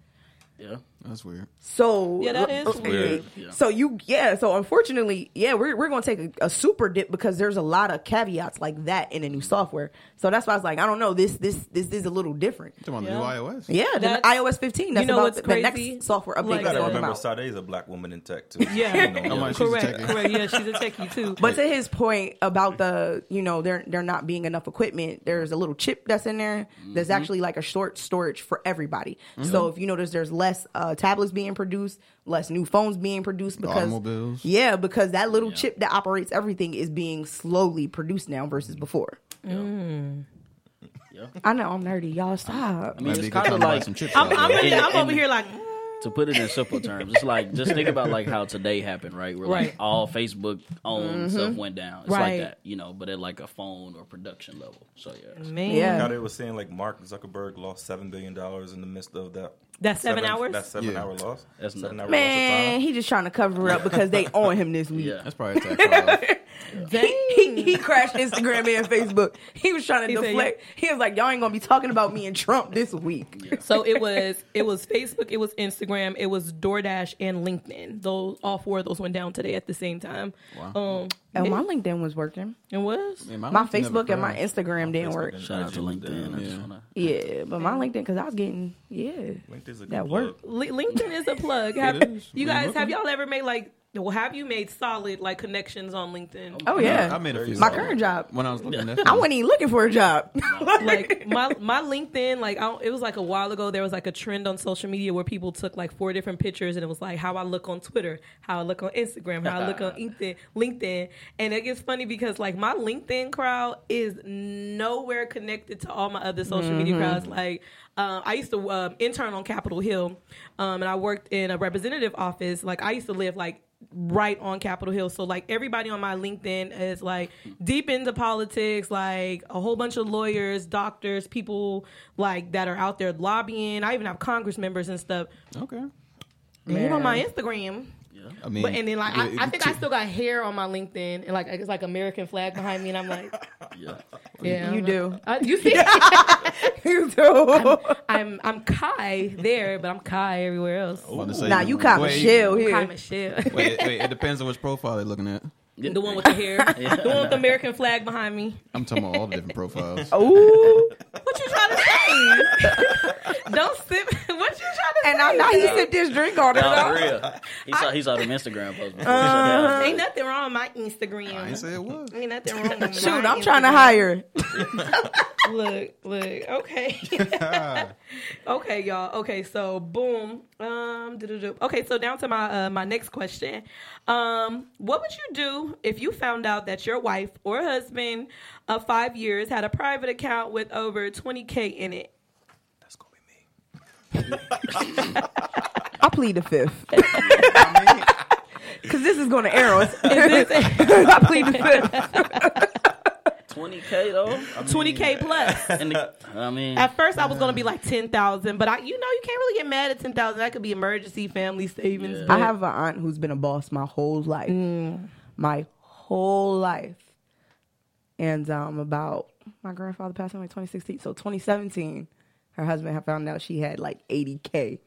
Yeah. That's weird. So Yeah, that is weird. Yeah. So you yeah. So unfortunately, yeah, we're we're gonna take a, a super dip because there's a lot of caveats like that in the new software. So that's why I was like, I don't know, this this this is a little different. You talking Yeah. the new iOS? Yeah, the iOS 15. That's you know about what's the, the crazy? next software update. Like, You gotta remember, out. Sade is a black woman in tech too. Yeah. You know, I'm yeah. she's a correct, correct. Yeah, she's a techie too. But to his point about the, you know, there there not being enough equipment, there's a little chip that's in there that's actually like a short storage for everybody. So if you notice, there's less uh, tablets being produced, less new phones being produced because automobiles. yeah, because that little chip that operates everything is being slowly produced now versus before. Yeah. I know I'm nerdy, y'all. Stop. I mean, it's kind of like some chips I'm, I'm, there. I'm over here like, mm, to put it in simple terms, it's like just think about like how today happened, right? Where like Right. all Facebook owned mm-hmm. stuff went down. It's Right. like that, you know, but at like a phone or production level. So yeah, Man, Yeah. How they were saying like Mark Zuckerberg lost seven billion dollars in the midst of that. That's seven hours? That seven Yeah. hour loss. That's seven nothing. hour Man, loss of he just trying to cover up because they on him this week. yeah. That's probably a tax write-off. He, he crashed Instagram and Facebook. He was trying to He said, deflect. He was like, "Y'all ain't gonna be talking about me and Trump this week." So it was it was Facebook, it was Instagram, it was DoorDash and LinkedIn. Those all four of those went down today at the same time. Wow. Um, And my LinkedIn was working. it was. Man, My LinkedIn never Facebook and my crashed. Instagram didn't Facebook work. and Shout out to IG LinkedIn. Yeah. Yeah, but my LinkedIn because I was getting yeah. LinkedIn's a good That plug. worked. Li- LinkedIn is a plug. Have, It is. You guys, have y'all ever made like? Well, have you made solid like connections on LinkedIn? Oh yeah, I made a few. my current job. When I was looking at I wasn't even looking for a job. like my my LinkedIn, like I it was like a while ago. There was like a trend on social media where people took like four different pictures, and it was like how I look on Twitter, how I look on Instagram, how I look on LinkedIn. LinkedIn, and it gets funny because like my LinkedIn crowd is nowhere connected to all my other social media crowds. Like um, I used to um, intern on Capitol Hill, um, and I worked in a representative office. Like I used to live like right on Capitol Hill. So like everybody on my LinkedIn is like deep into politics, like a whole bunch of lawyers, doctors, people like that are out there lobbying. I even have Congress members and stuff. Okay. And on my Instagram. I mean, But and then like I, I think I still got hair on my LinkedIn and like it's like American flag behind me and I'm like yeah. yeah You I'm do. like- Uh, you see you do. I'm I'm Kai there but I'm Kai everywhere else. I wanted to say- Nah, you caught Wait, Michelle Kai here. Michelle. Wait, wait, it depends on which profile they're looking at. the one with the hair. The one with the American flag behind me. I'm talking about all the different profiles. Ooh, What you trying to say? Don't sip. What you trying to and say? I know he sipped this drink on it. Nah, though. for real. He saw he saw them Instagram posts. Before. Uh-huh. Ain't nothing wrong with my Instagram. I didn't say it was. Ain't nothing wrong with Shoot, I'm trying to hire. Look, look. Okay. okay, y'all. Okay, so boom. Um. doo-doo-doo. Okay, so down to my uh, my next question. Um, what would you do if you found out that your wife or husband of five years had a private account with over 20k in it? That's gonna be me. I plead the fifth. Because this is going to air us. I plead the fifth. Twenty k though. 20k plus. The, I mean, At first, I was gonna be uh-huh. like ten thousand, but I, you know, you can't really get mad at ten thousand. That could be emergency family savings. Yeah. I have an aunt who's been a boss my whole life. Mm. My whole life. And um, about my grandfather passed away in 2016. So 2017, her husband had found out she had like 80K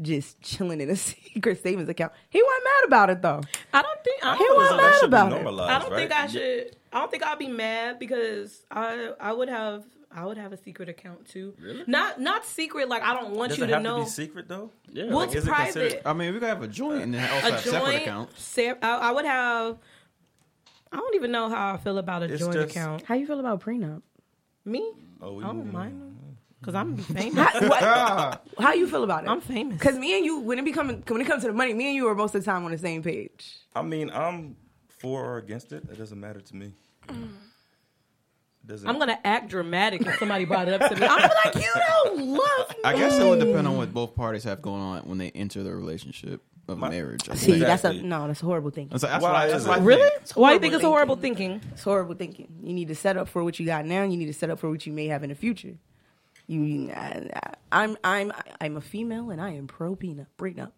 just chilling in a secret savings account. He wasn't mad about it though. I don't think I He don't, wasn't mad about it. I don't right? think I should. I don't think I'll be mad because I I would have I would have a secret account too. Really? Not not secret like I don't want Does you it to have know. to be secret though? yeah. What's Like, it's is it private. I mean, we could have a joint and then also a have separate joint. accounts. se- I, I would have. I don't even know how I feel about a It's joint just- account. How you feel about prenup? Me, Oh, we I don't moving mind because I'm famous. How, what- how you feel about it? I'm famous. Because me and you, when it become when it comes to the money, me and you are most of the time on the same page. I mean, I'm for or against it. It doesn't matter to me. It doesn't. I'm gonna act dramatic if somebody brought it up to me. I'm like, you don't love me. I guess it would depend on what both parties have going on when they enter the relationship of My- marriage. I See, think. that's a no, that's a horrible thinking. That's, that's Why why, that's it? why I Really? think- Why do you think it's a horrible thinking? It's horrible thinking. You need to set up for what you got now. You need to set up for what you may have in the future. You, I, I'm, I'm, I'm a female, and I am pro prenup. Prenup.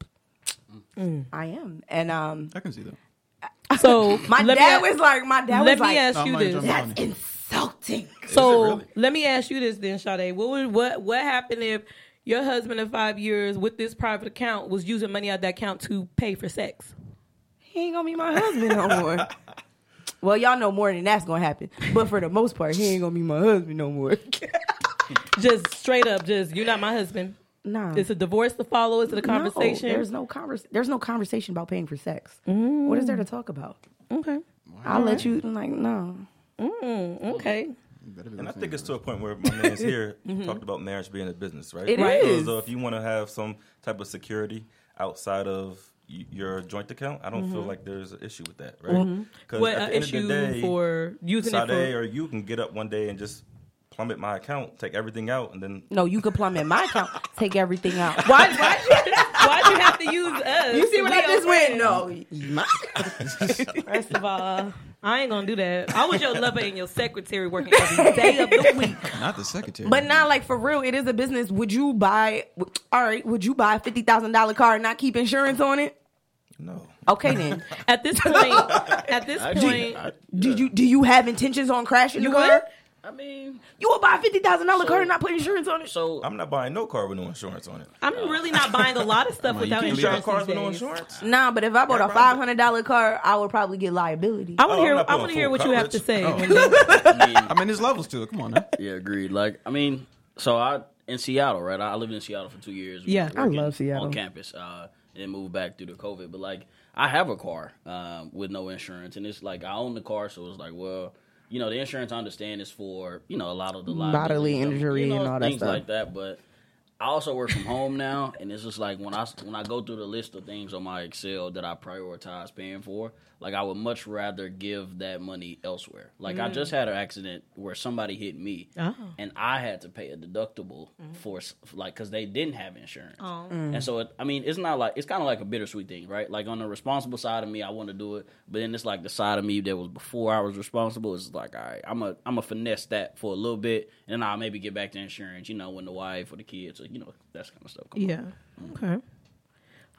I am, and um, I can see that. So my dad me, was like, my dad let was me like, ask you this. That's insulting. So really? let me ask you this then, Sade. What would what what happened if your husband of five years with this private account was using money out of that account to pay for sex? He ain't gonna be my husband no more. Well, y'all know more than that's gonna happen, but for the most part, he ain't gonna be my husband no more. Just straight up, just you're not my husband. nah, It's a divorce to follow. Is it a conversation? No, there's no convers- There's no conversation about paying for sex. What is there to talk about? okay. I'll let you like no. Mm, okay. You better be And I think it's to a point where my man's here mm-hmm. talked about marriage being a business, right? It right. is. So if you want to have some type of security outside of your joint account, I don't feel mm-hmm. like there's an issue with that, right? Mm-hmm. Because What at the end of the day, for using Sade it for? or you can get up one day and just plummet my account, take everything out, and then No, you could plummet my account, take everything out. Why? Why? Why'd you have to use us? You see what We I just your went? friends. No. First of all, I ain't gonna do that. I was your lover and your secretary working every day of the week. Not the secretary. But not like for real. It is a business. Would you buy? All right. Would you buy a fifty thousand dollar car and not keep insurance on it? No. Okay then. At this point, at this Actually, point, I, Did you do you have intentions on crashing You the car? would? I mean, You would buy a fifty thousand dollar So- car and not put insurance on it? so I'm not buying no car with no insurance on it. I'm really not buying a lot of stuff Come on, you without can't You got insurance. cars with no insurance? Nah, but if I bought Yeah, a five hundred dollar car, I would probably get liability. I want Oh, to hear. I'm not I want to hear full what you have to say. Oh. I mean, I mean, there's levels to it. Come on now. yeah, agreed. Like, I mean, so I in Seattle, right? I lived in Seattle for two years. Yeah. I love Seattle. on campus. Uh, and then moved back due to COVID. But like, I have a car um, with no insurance, and it's like I own the car, so it's like, well, you know, the insurance I understand is for you know a lot of the Bodily injury you know, and all that things stuff. like that. But I also work from home now, and it's just like when I when I go through the list of things on my Excel that I prioritize paying for, like I would much rather give that money elsewhere. Like I just mm. had an accident where somebody hit me, Oh. and I had to pay a deductible mm. for like because they didn't have insurance, oh. mm. and so it, I mean it's not like it's kind of like a bittersweet thing, right? Like on the responsible side of me, I want to do it, but then it's like the side of me that was before I was responsible is like, all right, I'm a I'm a finesse that for a little bit, and then I'll maybe get back to insurance, you know, when the wife or the kids, or you know, that kind of stuff. Come yeah. Okay.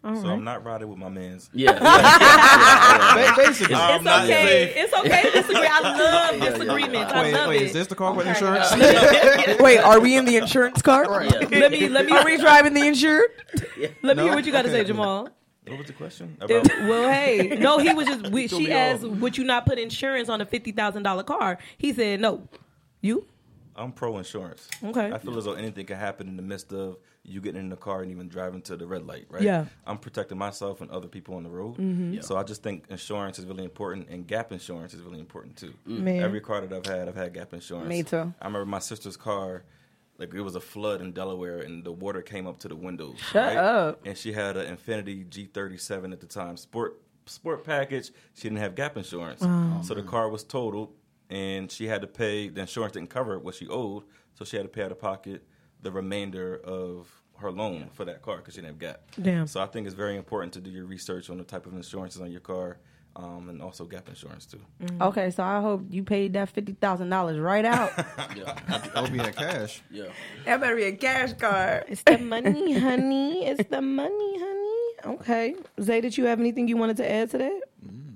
All So right. I'm not riding with my man's. Yeah, Ba- Basically. I'm It's not okay. It's okay to disagree. I love disagreements. I Wait, love wait, it. is this the car with insurance? Wait, are we in the insurance car? yeah. let me let me Are we driving the insured? let me No? hear what you got to Okay. say, Jamal. What was the question? About, well, hey, no, he was just. We, she asked, off. "Would you not put insurance on a fifty thousand dollar car?" He said, "No." You? I'm pro insurance. Okay. I feel as though anything can happen in the midst of you getting in the car and even driving to the red light, right? Yeah. I'm protecting myself and other people on the road. Mm-hmm. So I just think insurance is really important and gap insurance is really important too. Man. Every car that I've had, I've had gap insurance. Me too. I remember my sister's car, like it was a flood in Delaware and the water came up to the windows. Shut right? up. And she had an Infiniti G37 at the time, sport sport package. She didn't have gap insurance, so the car was totaled, and she had to pay. The insurance didn't cover what she owed, so she had to pay out of pocket the remainder of her loan for that car because she didn't have gap. Damn. So I think it's very important to do your research on the type of insurances on your car, um, and also gap insurance too. Okay, so I hope you paid that fifty thousand dollars right out. yeah, I hope you had cash. yeah. that better be a cash card. It's the money, honey. It's the money, honey. Okay. Zay, did you have anything you wanted to add to that? Mm, not really.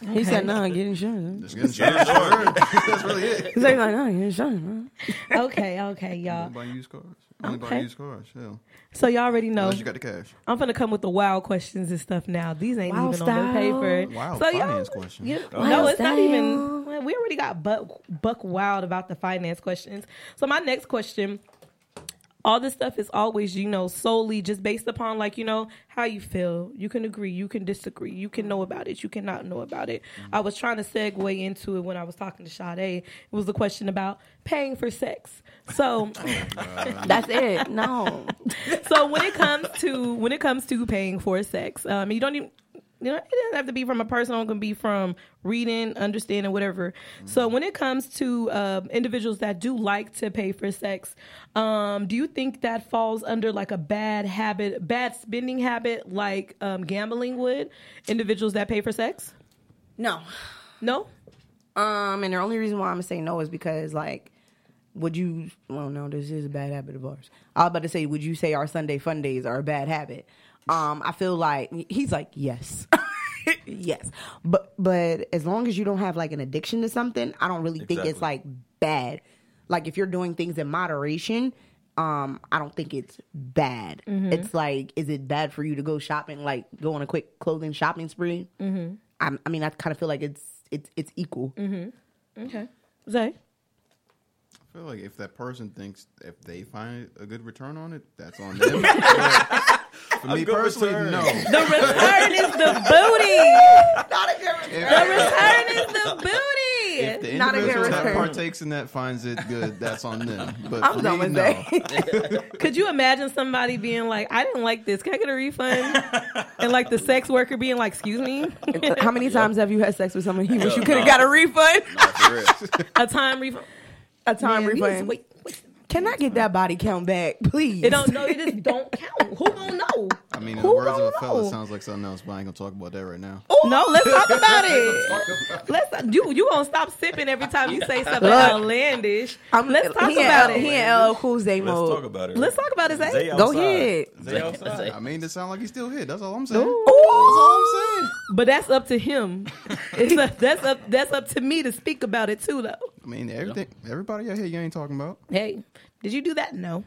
He said, "No, get insurance." Just get insurance. That's really it. He's like, "No, get insurance." okay, okay, y'all. Only buy used cars. Only Okay. buy used cars. Hell. So y'all already know. Unless you got the cash. I'm gonna come with the wild questions and stuff now. These ain't Wild even on the style. paper. Wild so y'all, finance questions. you- no, Wild it's not even. We already got buck buck wild about the finance questions. So my next question. All this stuff is always, you know, solely just based upon like, you know, how you feel. You can agree, you can disagree, you can know about it, you cannot know about it. I was trying to segue into it when I was talking to Sade. It was the question about paying for sex. So That's it. No. so when it comes to when it comes to paying for sex, um, you don't even you know it doesn't have to be from a person. It can be from reading, understanding, whatever. So when it comes to um, individuals that do like to pay for sex, um, do you think that falls under like a bad habit, bad spending habit, like um, gambling would? Individuals that pay for sex? No. No. Um, and the only reason why I'm gonna say no is because like, would you? Well, no, this is a bad habit of ours. I was about to say, would you say our Sunday fun days are a bad habit? Um, I feel like he's like yes, yes, but but as long as you don't have like an addiction to something, I don't really think it's Exactly. like bad. Like if you're doing things in moderation. Um, I don't think it's bad. It's like, is it bad for you to go shopping, like go on a quick clothing shopping spree? Mm-hmm. I, I mean, I kind of feel like it's it's it's equal. Okay. Zay. I feel like if that person thinks if they find a good return on it, that's on them. But for me personally, return. no. The return is the booty. Not a good return. The return is the booty. If the Not a good individual that return. partakes in that finds it good, that's on them. But I'm done with no. that. Could you imagine somebody being like, I didn't like this. Can I get a refund? and like the sex worker being like, excuse me? How many times have you had sex with someone you wish you could have got a refund? Nah, for real. A time refund. a time Man, these- refund. Can I get that body count back, please? It don't know. It just don't count. Who gonna know? I mean, in Who the words of a fella, know? it sounds like something else, but I ain't gonna talk about that right now. No, let's talk about it. Let's you you gonna stop sipping every time you say something Look. outlandish. I'm, let's talk he about it. He it. in LL Cool J Let's talk about it. Let's talk about it. Zay. Zay Go outside. ahead. Zay outside. I mean, it sounds like he's still here. That's all I'm saying. Ooh. That's all I'm saying. But that's up to him. It's up, that's up that's up to me to speak about it too, though. I mean, everything. Everybody out here, you ain't talking about. Hey, did you do that? No,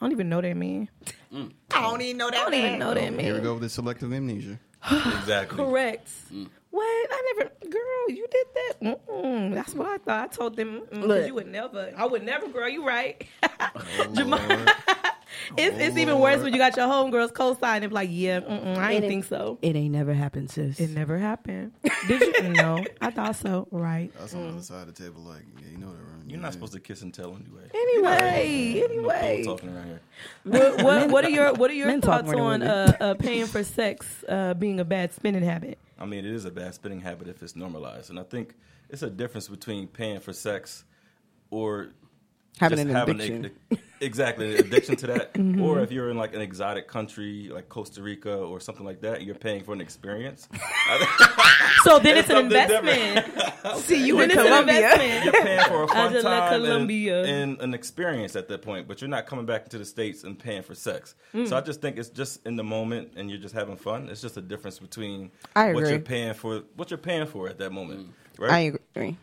I don't even know that man. I don't even know that. I don't even know that Here we go with the selective amnesia. Exactly. Correct. What? I never, girl. You did that. Mm-mm. That's what I thought. I told them mm, 'cause Look. you would never. I would never, girl. You right. Oh, Jamal- Lord. It's, it's even worse when you got your homegirls co-sign and be like, yeah, mm-mm, I didn't think so. It ain't never happened, sis. It never happened. Did you? no, I thought so. Right. That's on the other side of the table. Like, yeah, you know that, right? You're not supposed to kiss and tell anyway. Anyway, No anyway. pillow talking around here. What, what, what are your What are your Men thoughts on uh, uh, paying for sex uh, being a bad spending habit? I mean, it is a bad spending habit if it's normalized, and I think it's a difference between paying for sex or Having just an having addiction. A, exactly an addiction to that, Mm-hmm. or if you're in like an exotic country like Costa Rica or something like that, you're paying for an experience. So then it's, It's an investment. See you Then in Colombia. You're paying for a fun time and, Colombia. and an experience at that point, but you're not coming back to the states and paying for sex. Mm. So I just think it's just in the moment, and you're just having fun. It's just a difference between what you're paying for, what you're paying for at that moment, Mm. right? I agree.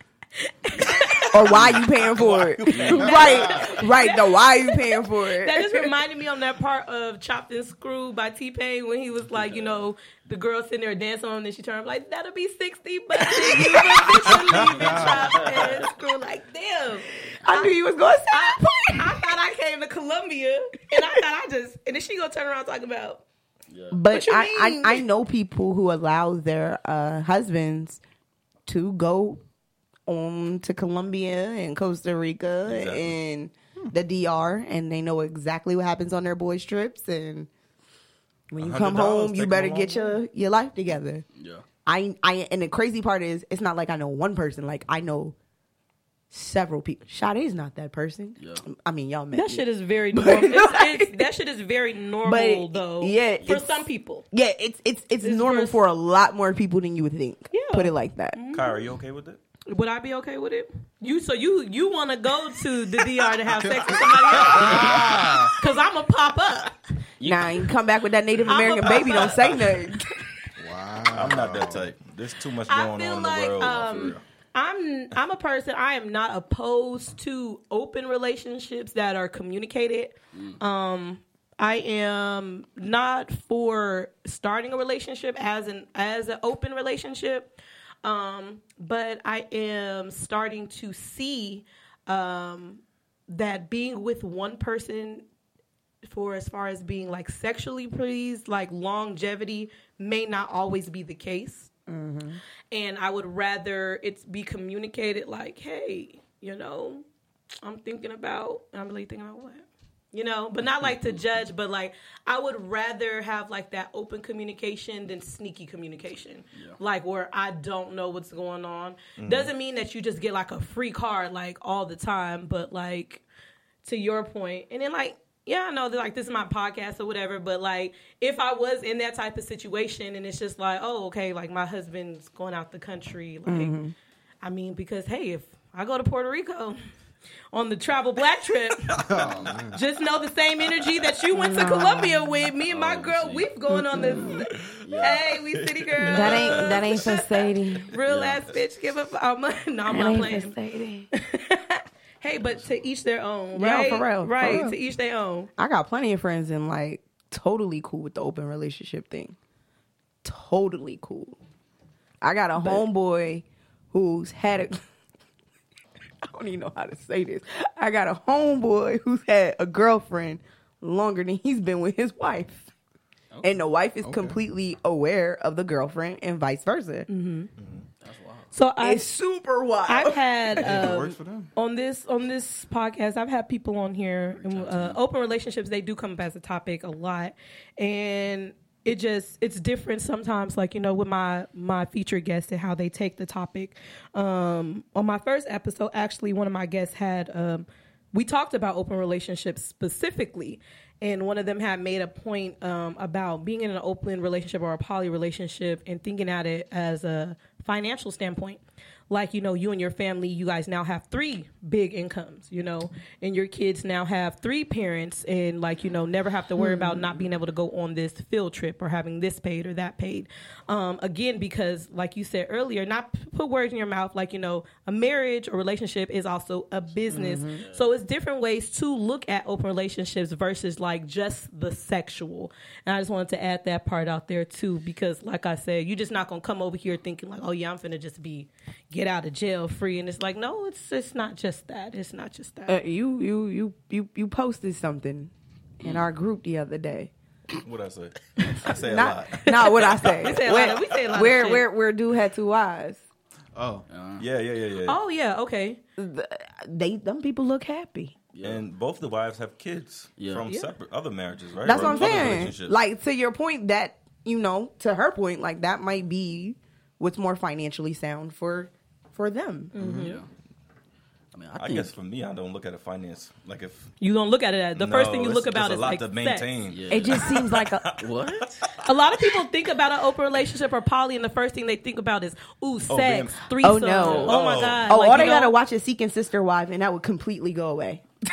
Or why you paying for it? right, right. No, why are you paying for it? That just reminded me on that part of Chopped and Screwed by T Pain when he was like, you know, the girl sitting there dancing on, and she turned like, "That'll be sixty bucks." And you eventually leave it chopped and screwed. Like, damn. I knew you was going to say I, that point. I thought I came to Colombia, and I thought I just, and then she gonna turn around talking about. But I, I. I know people who allow their uh, husbands to go on to Colombia and Costa Rica Exactly. and the DR, and they know exactly what happens on their boys' trips. And when you come home, you better get your your life together. Yeah. I, I, and the crazy part is, it's not like I know one person. Like I know several people. Sade's not that person. Yeah. I mean, y'all met That me. shit is very normal. It's, it's, that shit is very normal, But, though. yeah, for some people. Yeah, it's it's it's, It's normal worse. for a lot more people than you would think. Yeah. Put it like that. Kyra, are you okay with it? Would I be okay with it? You so you you want to go to the DR to have sex with somebody else? Because I'm gonna pop up. Now you come back with that Native I'm American a- baby. Don't say nothing. Wow. I'm not that type. There's too much I going feel on in like the world. for um, real. I'm I'm a person. I am not opposed to open relationships that are communicated. Um, I am not for starting a relationship as an as an open relationship. Um, but I am starting to see um, that being with one person for as far as being like sexually pleased, like longevity may not always be the case. And I would rather it be communicated like, hey, you know, I'm thinking about, I'm really thinking about what? You know, but not like to mm-hmm. judge, but like I would rather have like that open communication than sneaky communication. Like where I don't know what's going on. Mm-hmm. Doesn't mean that you just get like a free card like all the time, but like to your point, and then like yeah, I know that like this is my podcast or whatever, but like if I was in that type of situation and it's just like, oh, okay, like my husband's going out the country, like mm-hmm. I mean, because hey, if I go to Puerto Rico on the travel black trip, oh, just know the same energy that you went to Colombia with. Me and my Oh, girl, see. we've going on this. Hey, we city girls. That ain't that ain't for Sadie. real Yeah. ass bitch. Give up our money. No, I'm That not ain't playing. for Sadie. Hey, but to each their own, Yeah, for real, for right? real. To each their own. I got plenty of friends and like totally cool with the open relationship thing. Totally cool. I got a homeboy who's had a. I don't even know how to say this. I got a homeboy who's had a girlfriend longer than he's been with his wife. And the wife is Okay. completely aware of the girlfriend and vice versa. That's wild. So I, It's super wild. I've had If it um, works for them. on this on this podcast. I've had people on here. And, uh, open relationships they do come up as a topic a lot, and it just it's different sometimes. Like you know, with my my featured guests and how they take the topic. Um, on my first episode, actually, one of my guests had um, we talked about open relationships specifically, and one of them had made a point um, about being in an open relationship or a poly relationship and thinking at it as a financial standpoint. Like, you know, you and your family, you guys now have three big incomes, you know, and your kids now have three parents and, like, you know, never have to worry about not being able to go on this field trip or having this paid or that paid. Um, again, because, like you said earlier, not put words in your mouth, like, you know, a marriage or relationship is also a business. So it's different ways to look at open relationships versus like just the sexual. And I just wanted to add that part out there too, because like I said, you're just not gonna come over here thinking like, oh yeah, I'm gonna just be get out of jail free. And it's like, no, it's it's not just that. It's not just that. Uh, you you you you you posted something in our group the other day. What I say? I say a Not lot. not what I say. We say a lot of- we say a lot of where shit. where where dude had two eyes. Oh, Yeah, yeah, yeah, yeah. oh yeah, okay. They them people look happy. And both the wives have kids Yeah. from Yeah. separate other marriages, right? That's Or what I'm saying. Like to your point that you know to her point, like that might be what's more financially sound for for them. Mm-hmm. Mm-hmm. Yeah. I mean, I, I guess for me, I don't look at a finance like if You don't look at it as the first thing you look about is a lot like to sex. maintain. Yeah. It just seems like a what? A lot of people think about an open relationship or poly, and the first thing they think about is ooh, oh, sex, being- threesome. Oh, no. Oh my Oh. god! oh, Like, all you they gotta watch is Seeking Sister Wife, and that would completely go away.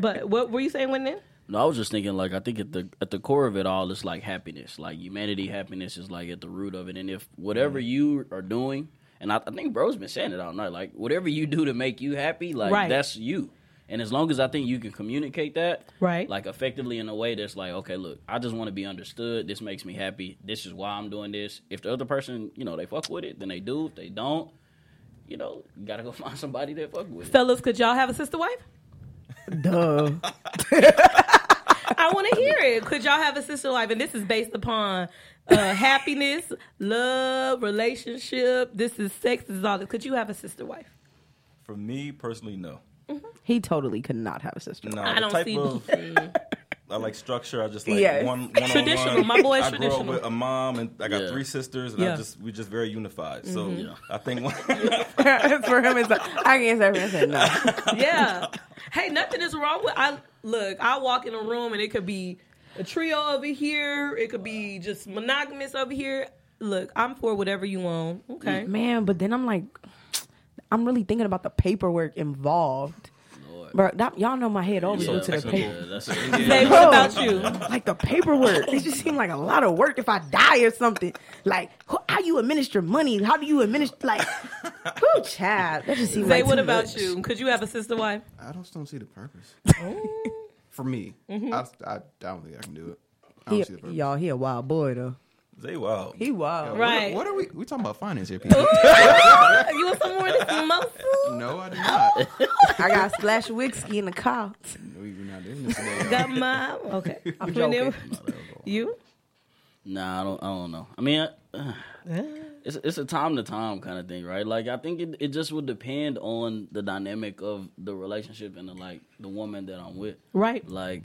But what were you saying, when then? No, I was just thinking like I think at the at the core of it all it's like happiness. Like humanity happiness is like at the root of it. And if whatever mm. you are doing and I, I think bro's been saying it all night, like whatever you do to make you happy, like Right. that's you. And as long as I think you can communicate that, Right. like effectively in a way that's like, okay, look, I just want to be understood. This makes me happy. This is why I'm doing this. If the other person, you know, they fuck with it, then they do. If they don't, you know, you gotta go find somebody that fuck with it. Fellas, could y'all have a sister wife? Duh. I want to hear it. Could y'all have a sister wife? And this is based upon uh, happiness, love, relationship. This is sex. This is all this. Could you have a sister wife? for me personally, no. Mm-hmm. he totally could not have a sister. No, I the don't see. of mm. I like structure. I just like Yes. one, one Traditional. On one. My boy is I grew up traditional. with a mom, and I got Yeah. three sisters, and Yeah. I just we just very unified. So mm-hmm. Yeah. I think one, for him, it's like, I can't say for him. No. yeah. Hey, nothing is wrong with. I look. I walk in a room and it could be a trio over here. It could be just monogamous over here. Look, I'm for whatever you want. Okay. Man, but then I'm like, I'm really thinking about the paperwork involved. Lord. Bro, that, y'all know my head always Yeah, to the that's, paper. yeah, that's Say, what about you? Like the paperwork, it just seemed like a lot of work if I die or something. Like, who, how you administer money? How do you administer? Like, who child? That just seems Say, like what about much. you? Could you have a sister wife? I just don't see the purpose. Oh. For me, Mm-hmm. I, I, I don't think I can do it. He, see the purpose. y'all, he a wild boy though. they wild. He wild. Right. What, are we? We talking about finance here, people? you want some more of this mimosa? no, I do not. I got a splash of whiskey in the car. No, we're not doing this today. Got my okay. I'm And joking. You? Nah, I don't. I don't know. I mean, uh, it's it's a time to time kind of thing, right? Like I think it it just would depend on the dynamic of the relationship and the like the woman that I'm with. Right. Like,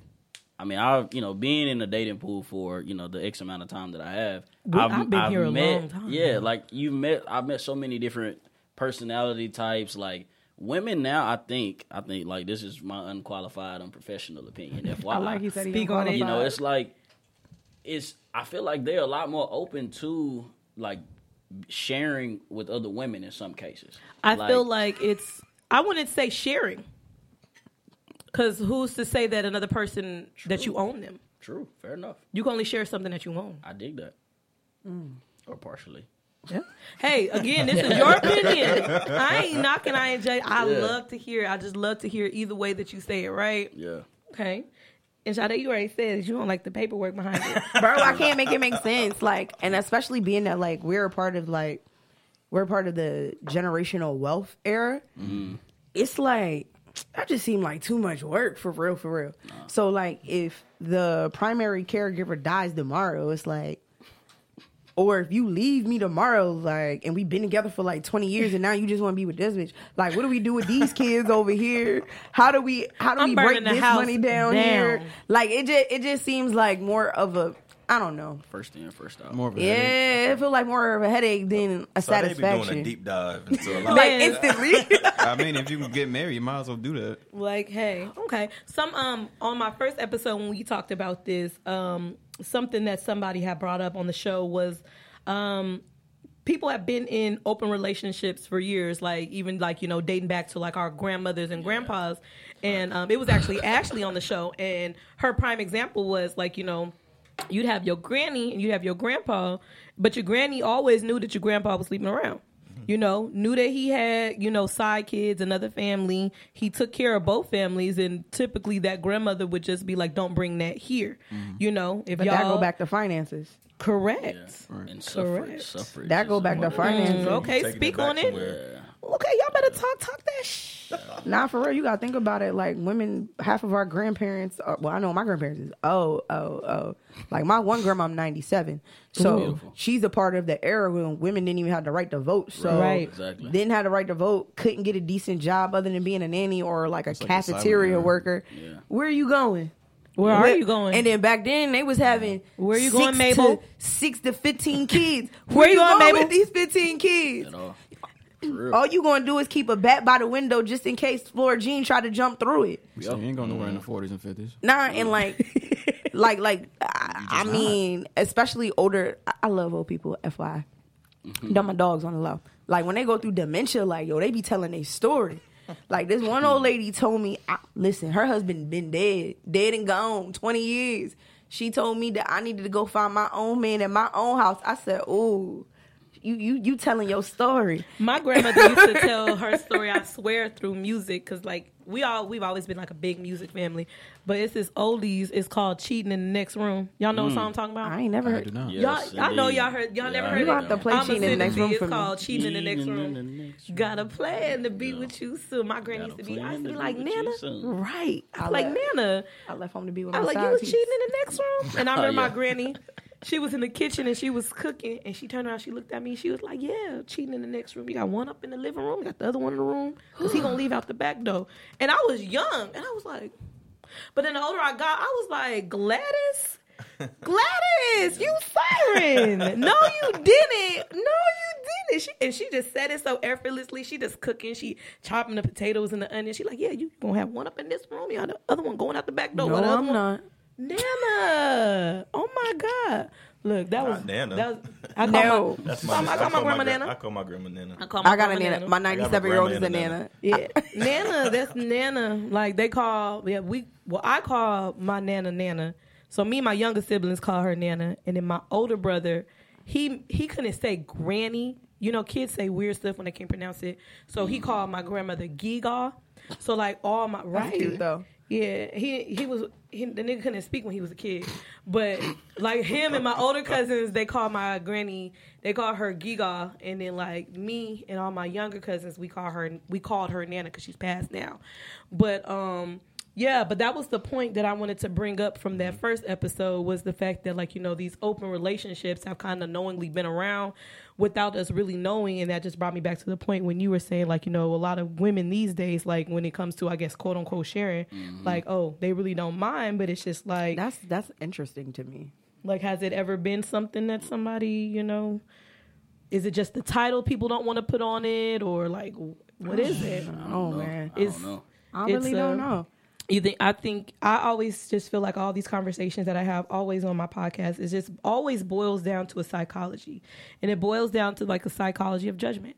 I mean, I've you know being in the dating pool for you know the X amount of time that I have, We- I've been here a met, long time. Yeah, like you've met. I've met so many different personality types. Like women now, I think I think like this is my unqualified, unprofessional opinion. FYI, I like he said he Speak on it. you know, it's like it's. I feel like they're a lot more open to like sharing with other women in some cases. I feel like it's. I wouldn't say sharing, because who's to say that another person that you own them? true, fair enough. You can only share something that you own. I dig that, mm. or partially. Yeah. Hey, again, this is your opinion. I ain't knocking INJ. I Yeah. love to hear. I just love to hear either way that you say it. Right? Yeah. Okay. And Sade, you already said you don't like the paperwork behind it. bro. I can't make it make sense. Like, and especially being that like we're a part of like we're part of the generational wealth era. Mm-hmm. It's like that just seemed like too much work for real, for real. So like, if the primary caregiver dies tomorrow, it's like. Or if you leave me tomorrow, like, and we've been together for like twenty years, and now you just want to be with this bitch, like, what do we do with these kids over here? How do we, how do I'm we break this money down, down. here? Like, it just, it just seems like more of a I don't know. First in, first out. More of a headache. Yeah, it feel like more of a headache than a So they be doing satisfaction. a deep dive into a lot. like Man. instantly. I mean, if you can get married, you might as well do that. Like, hey, okay. Some um on my first episode when we talked about this, um, something that somebody had brought up on the show was um people have been in open relationships for years, like even like, you know, dating back to like our grandmothers and grandpas. And um it was actually Ashley on the show and her prime example was like, you know, you'd have your granny and you'd have your grandpa, but your granny always knew that your grandpa was sleeping around. You know, knew that he had, you know, side kids, another family. He took care of both families, and typically that grandmother would just be like, "Don't bring that here." You know, if but y'all that go back to finances. correct. Yeah. And suffrage. Correct. suffrage That go back to one of the- finances. Mm, okay, speak it on it. where- Yeah. Okay, y'all better talk talk that shh. Nah, for real, you gotta think about it. Like women, half of our grandparents. Are, well, I know my grandparents is oh oh oh. Like my one grandma, I'm 97, so Beautiful. she's a part of the era when women didn't even have the right to vote. So Right. Exactly. didn't have the right to vote, couldn't get a decent job other than being a nanny or like a like a cafeteria worker. Yeah. Where are you going? Where are you going? And then back then they was having Where are you going, Mabel? To, six to fifteen kids. Where you going, Mabel? with these fifteen kids? At all. For real. You gonna do is keep a bat by the window just in case Flora Jean try to jump through it. So you ain't going nowhere in the 40s and 50s. Nah, and like, like, like, I, I mean, especially older. I, I love old people. FYI, Done mm-hmm. my dogs on the low. Like when they go through dementia, like yo, they be telling their story. Like this one old lady told me, I, listen, her husband been dead, dead and gone, twenty years. She told me that I needed to go find my own man in my own house. I said, ooh. You, you you telling your story. My grandmother used to tell her story. I swear through music, because like we all we've always been like a big music family. But it's this oldies. It's called "Cheating in the Next Room." Y'all know what mm. song I'm talking about? I ain't never I heard. do not. Yes, y'all, I know y'all heard. Y'all never Yeah, heard You it. gonna have to play I'ma Cheating in the Next. Room It's called "Cheating in the Next Room." Got a plan to be Yeah. with you soon. My granny used to be. I a I used to be like to Nana, with you soon. Right. I like left, Nana. I left home to be with I my was like, you was cheating in the next room. And I remember my granny, she was in the kitchen and she was cooking and she turned around, she looked at me, she was like, Yeah, cheating in the next room. You got one up in the living room, you got the other one in the room. Cause he gonna leave out the back door. And I was young and I was like, but then the older I got, I was like, Gladys? Gladys, you siren. No, you didn't. No, you didn't. She, and she just said it so effortlessly. She just cooking. She chopping the potatoes and the onions. She like, yeah, you gonna have one up in this room. You got the other one going out the back door. No, While the other I'm one- not. Nana. Oh my God. Look, that Not was Nana. That was, I call No. my, That's I call my, I call my grandma gra- Nana. I call my grandma Nana. I call my I got a grandma nana. My I got a 97 year old is a grandma and a nana. Yeah, Nana. That's Nana. Like they call. Yeah, we. Well, I call my Nana Nana. So me and my younger siblings call her Nana, and then my older brother, he he couldn't say Granny. You know, kids say weird stuff when they can't pronounce it. So he called my grandmother Giga. So like all my right. cute, though. Yeah, he he was he, the nigga couldn't speak when he was a kid, but like him and my older cousins, they call my granny, they call her Giga, and then like me and all my younger cousins, we call her we called her Nana because she's passed now, but um yeah, but that was the point that I wanted to bring up from that first episode was the fact that like you know these open relationships have kind of knowingly been around without us really knowing, and that just brought me back to the point when you were saying like you know a lot of women these days like when it comes to I guess quote unquote sharing, like oh they really don't mind, but it's just like That's that's interesting to me. like has it ever been something that somebody you know is it just the title people don't want to put on it or like what is it? Oh man, I don't know. I really don't uh, know. You think I think I always just feel like all these conversations that I have always on my podcast is just always boils down to a psychology. And it boils down to like a psychology of judgment.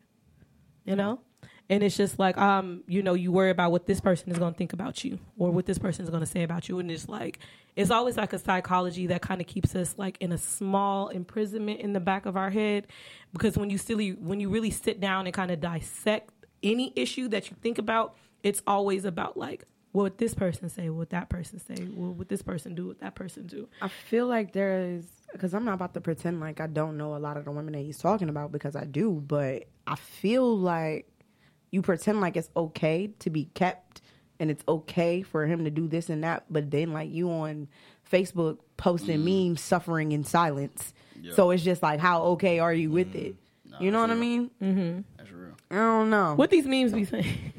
You know? And it's just like um, you know, you worry about what this person is gonna think about you or what this person is gonna say about you. And it's like it's always like a psychology that kind of keeps us like in a small imprisonment in the back of our head. Because when you silly when you really sit down and kind of dissect any issue that you think about, it's always about like what would this person say? What would that person say? What would this person do? What that person do? I feel like there is because I'm not about to pretend like I don't know a lot of the women that he's talking about because I do, but I feel like you pretend like it's okay to be kept and it's okay for him to do this and that, but then like you on Facebook posting mm-hmm. memes suffering in silence. Yeah. So it's just like how okay are you with mm-hmm. it? Nah, You know what I for real. mean? Mm-hmm. That's real. I don't know. What these memes be saying?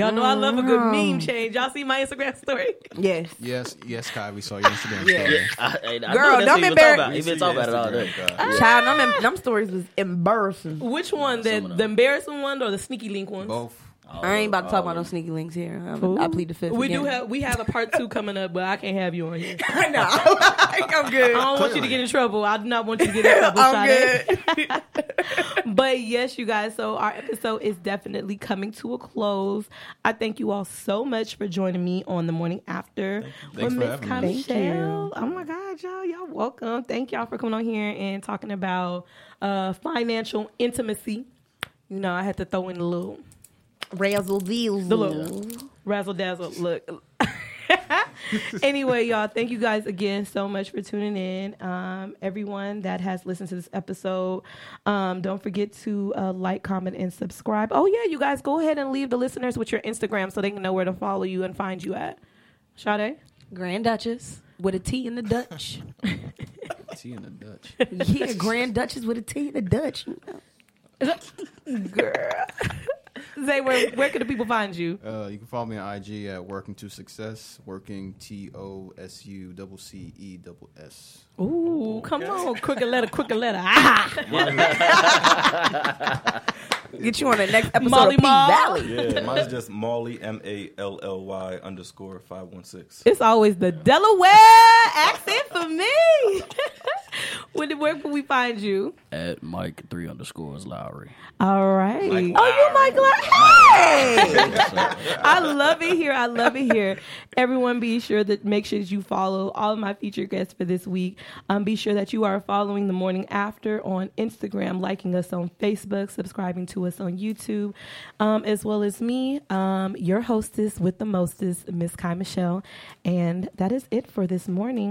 Y'all know I love a good Mm. meme change. Y'all see my Instagram story? Yes. Yes, yes, Kai. We saw your Instagram Yeah. story. I, hey, I Girl, know that's don't what you been embarrass- about. We You see been talking about it all day. Instagram, Child, them, em- them stories was embarrassing. Which one? Some The, of them. the embarrassing one or the sneaky link one? Both. I ain't about to talk All about no sneaky links here. I'm- I plead the fifth. We again. do have we have a part two coming up, but I can't have you on here. no, I'm good. I don't want you to get in trouble. I do not want you to get in trouble. I'm good. but yes, you guys. So our episode is definitely coming to a close. I thank you all so much for joining me on the morning after Thanks with for Miss having me. Kai Thank you. Michelle. Oh my God, y'all, y'all welcome. Thank y'all for coming on here and talking about uh, financial intimacy. You know, I had to throw in a little Razzle deals. the little razzle dazzle look. anyway, y'all, thank you guys again so much for tuning in. Um, everyone that has listened to this episode, um, don't forget to uh, like, comment, and subscribe. Oh yeah, you guys, go ahead and leave the listeners with your Instagram so they can know where to follow you and find you at. Sade, Grand Dutchess with a T in the Dutch. Tea in the Dutch. yeah, Grand Dutchess with a T in the Dutch. girl. Zay, where where can the people find you? Uh, you can follow me on IG at Working to Success. Working T O S U C E double S. Ooh, come on, crooked letter, crooked letter. Ah! Get you on the next episode Mally of P Mall. Valley. Yeah, mine's just Mally M A L L Y underscore five one six. It's always the Delaware accent for me. where, where can we find you? At Mike three underscores Lowry. All right. Mike oh, you Mike Lowry. Hey! I love it here. I love it here. Everyone, be sure that make sure that you follow all of my featured guests for this week. Um, be sure that you are following the morning after on Instagram, liking us on Facebook, subscribing to us on YouTube, um, as well as me, um, your hostess with the mostest, Miss Kai Michelle. And that is it for this morning.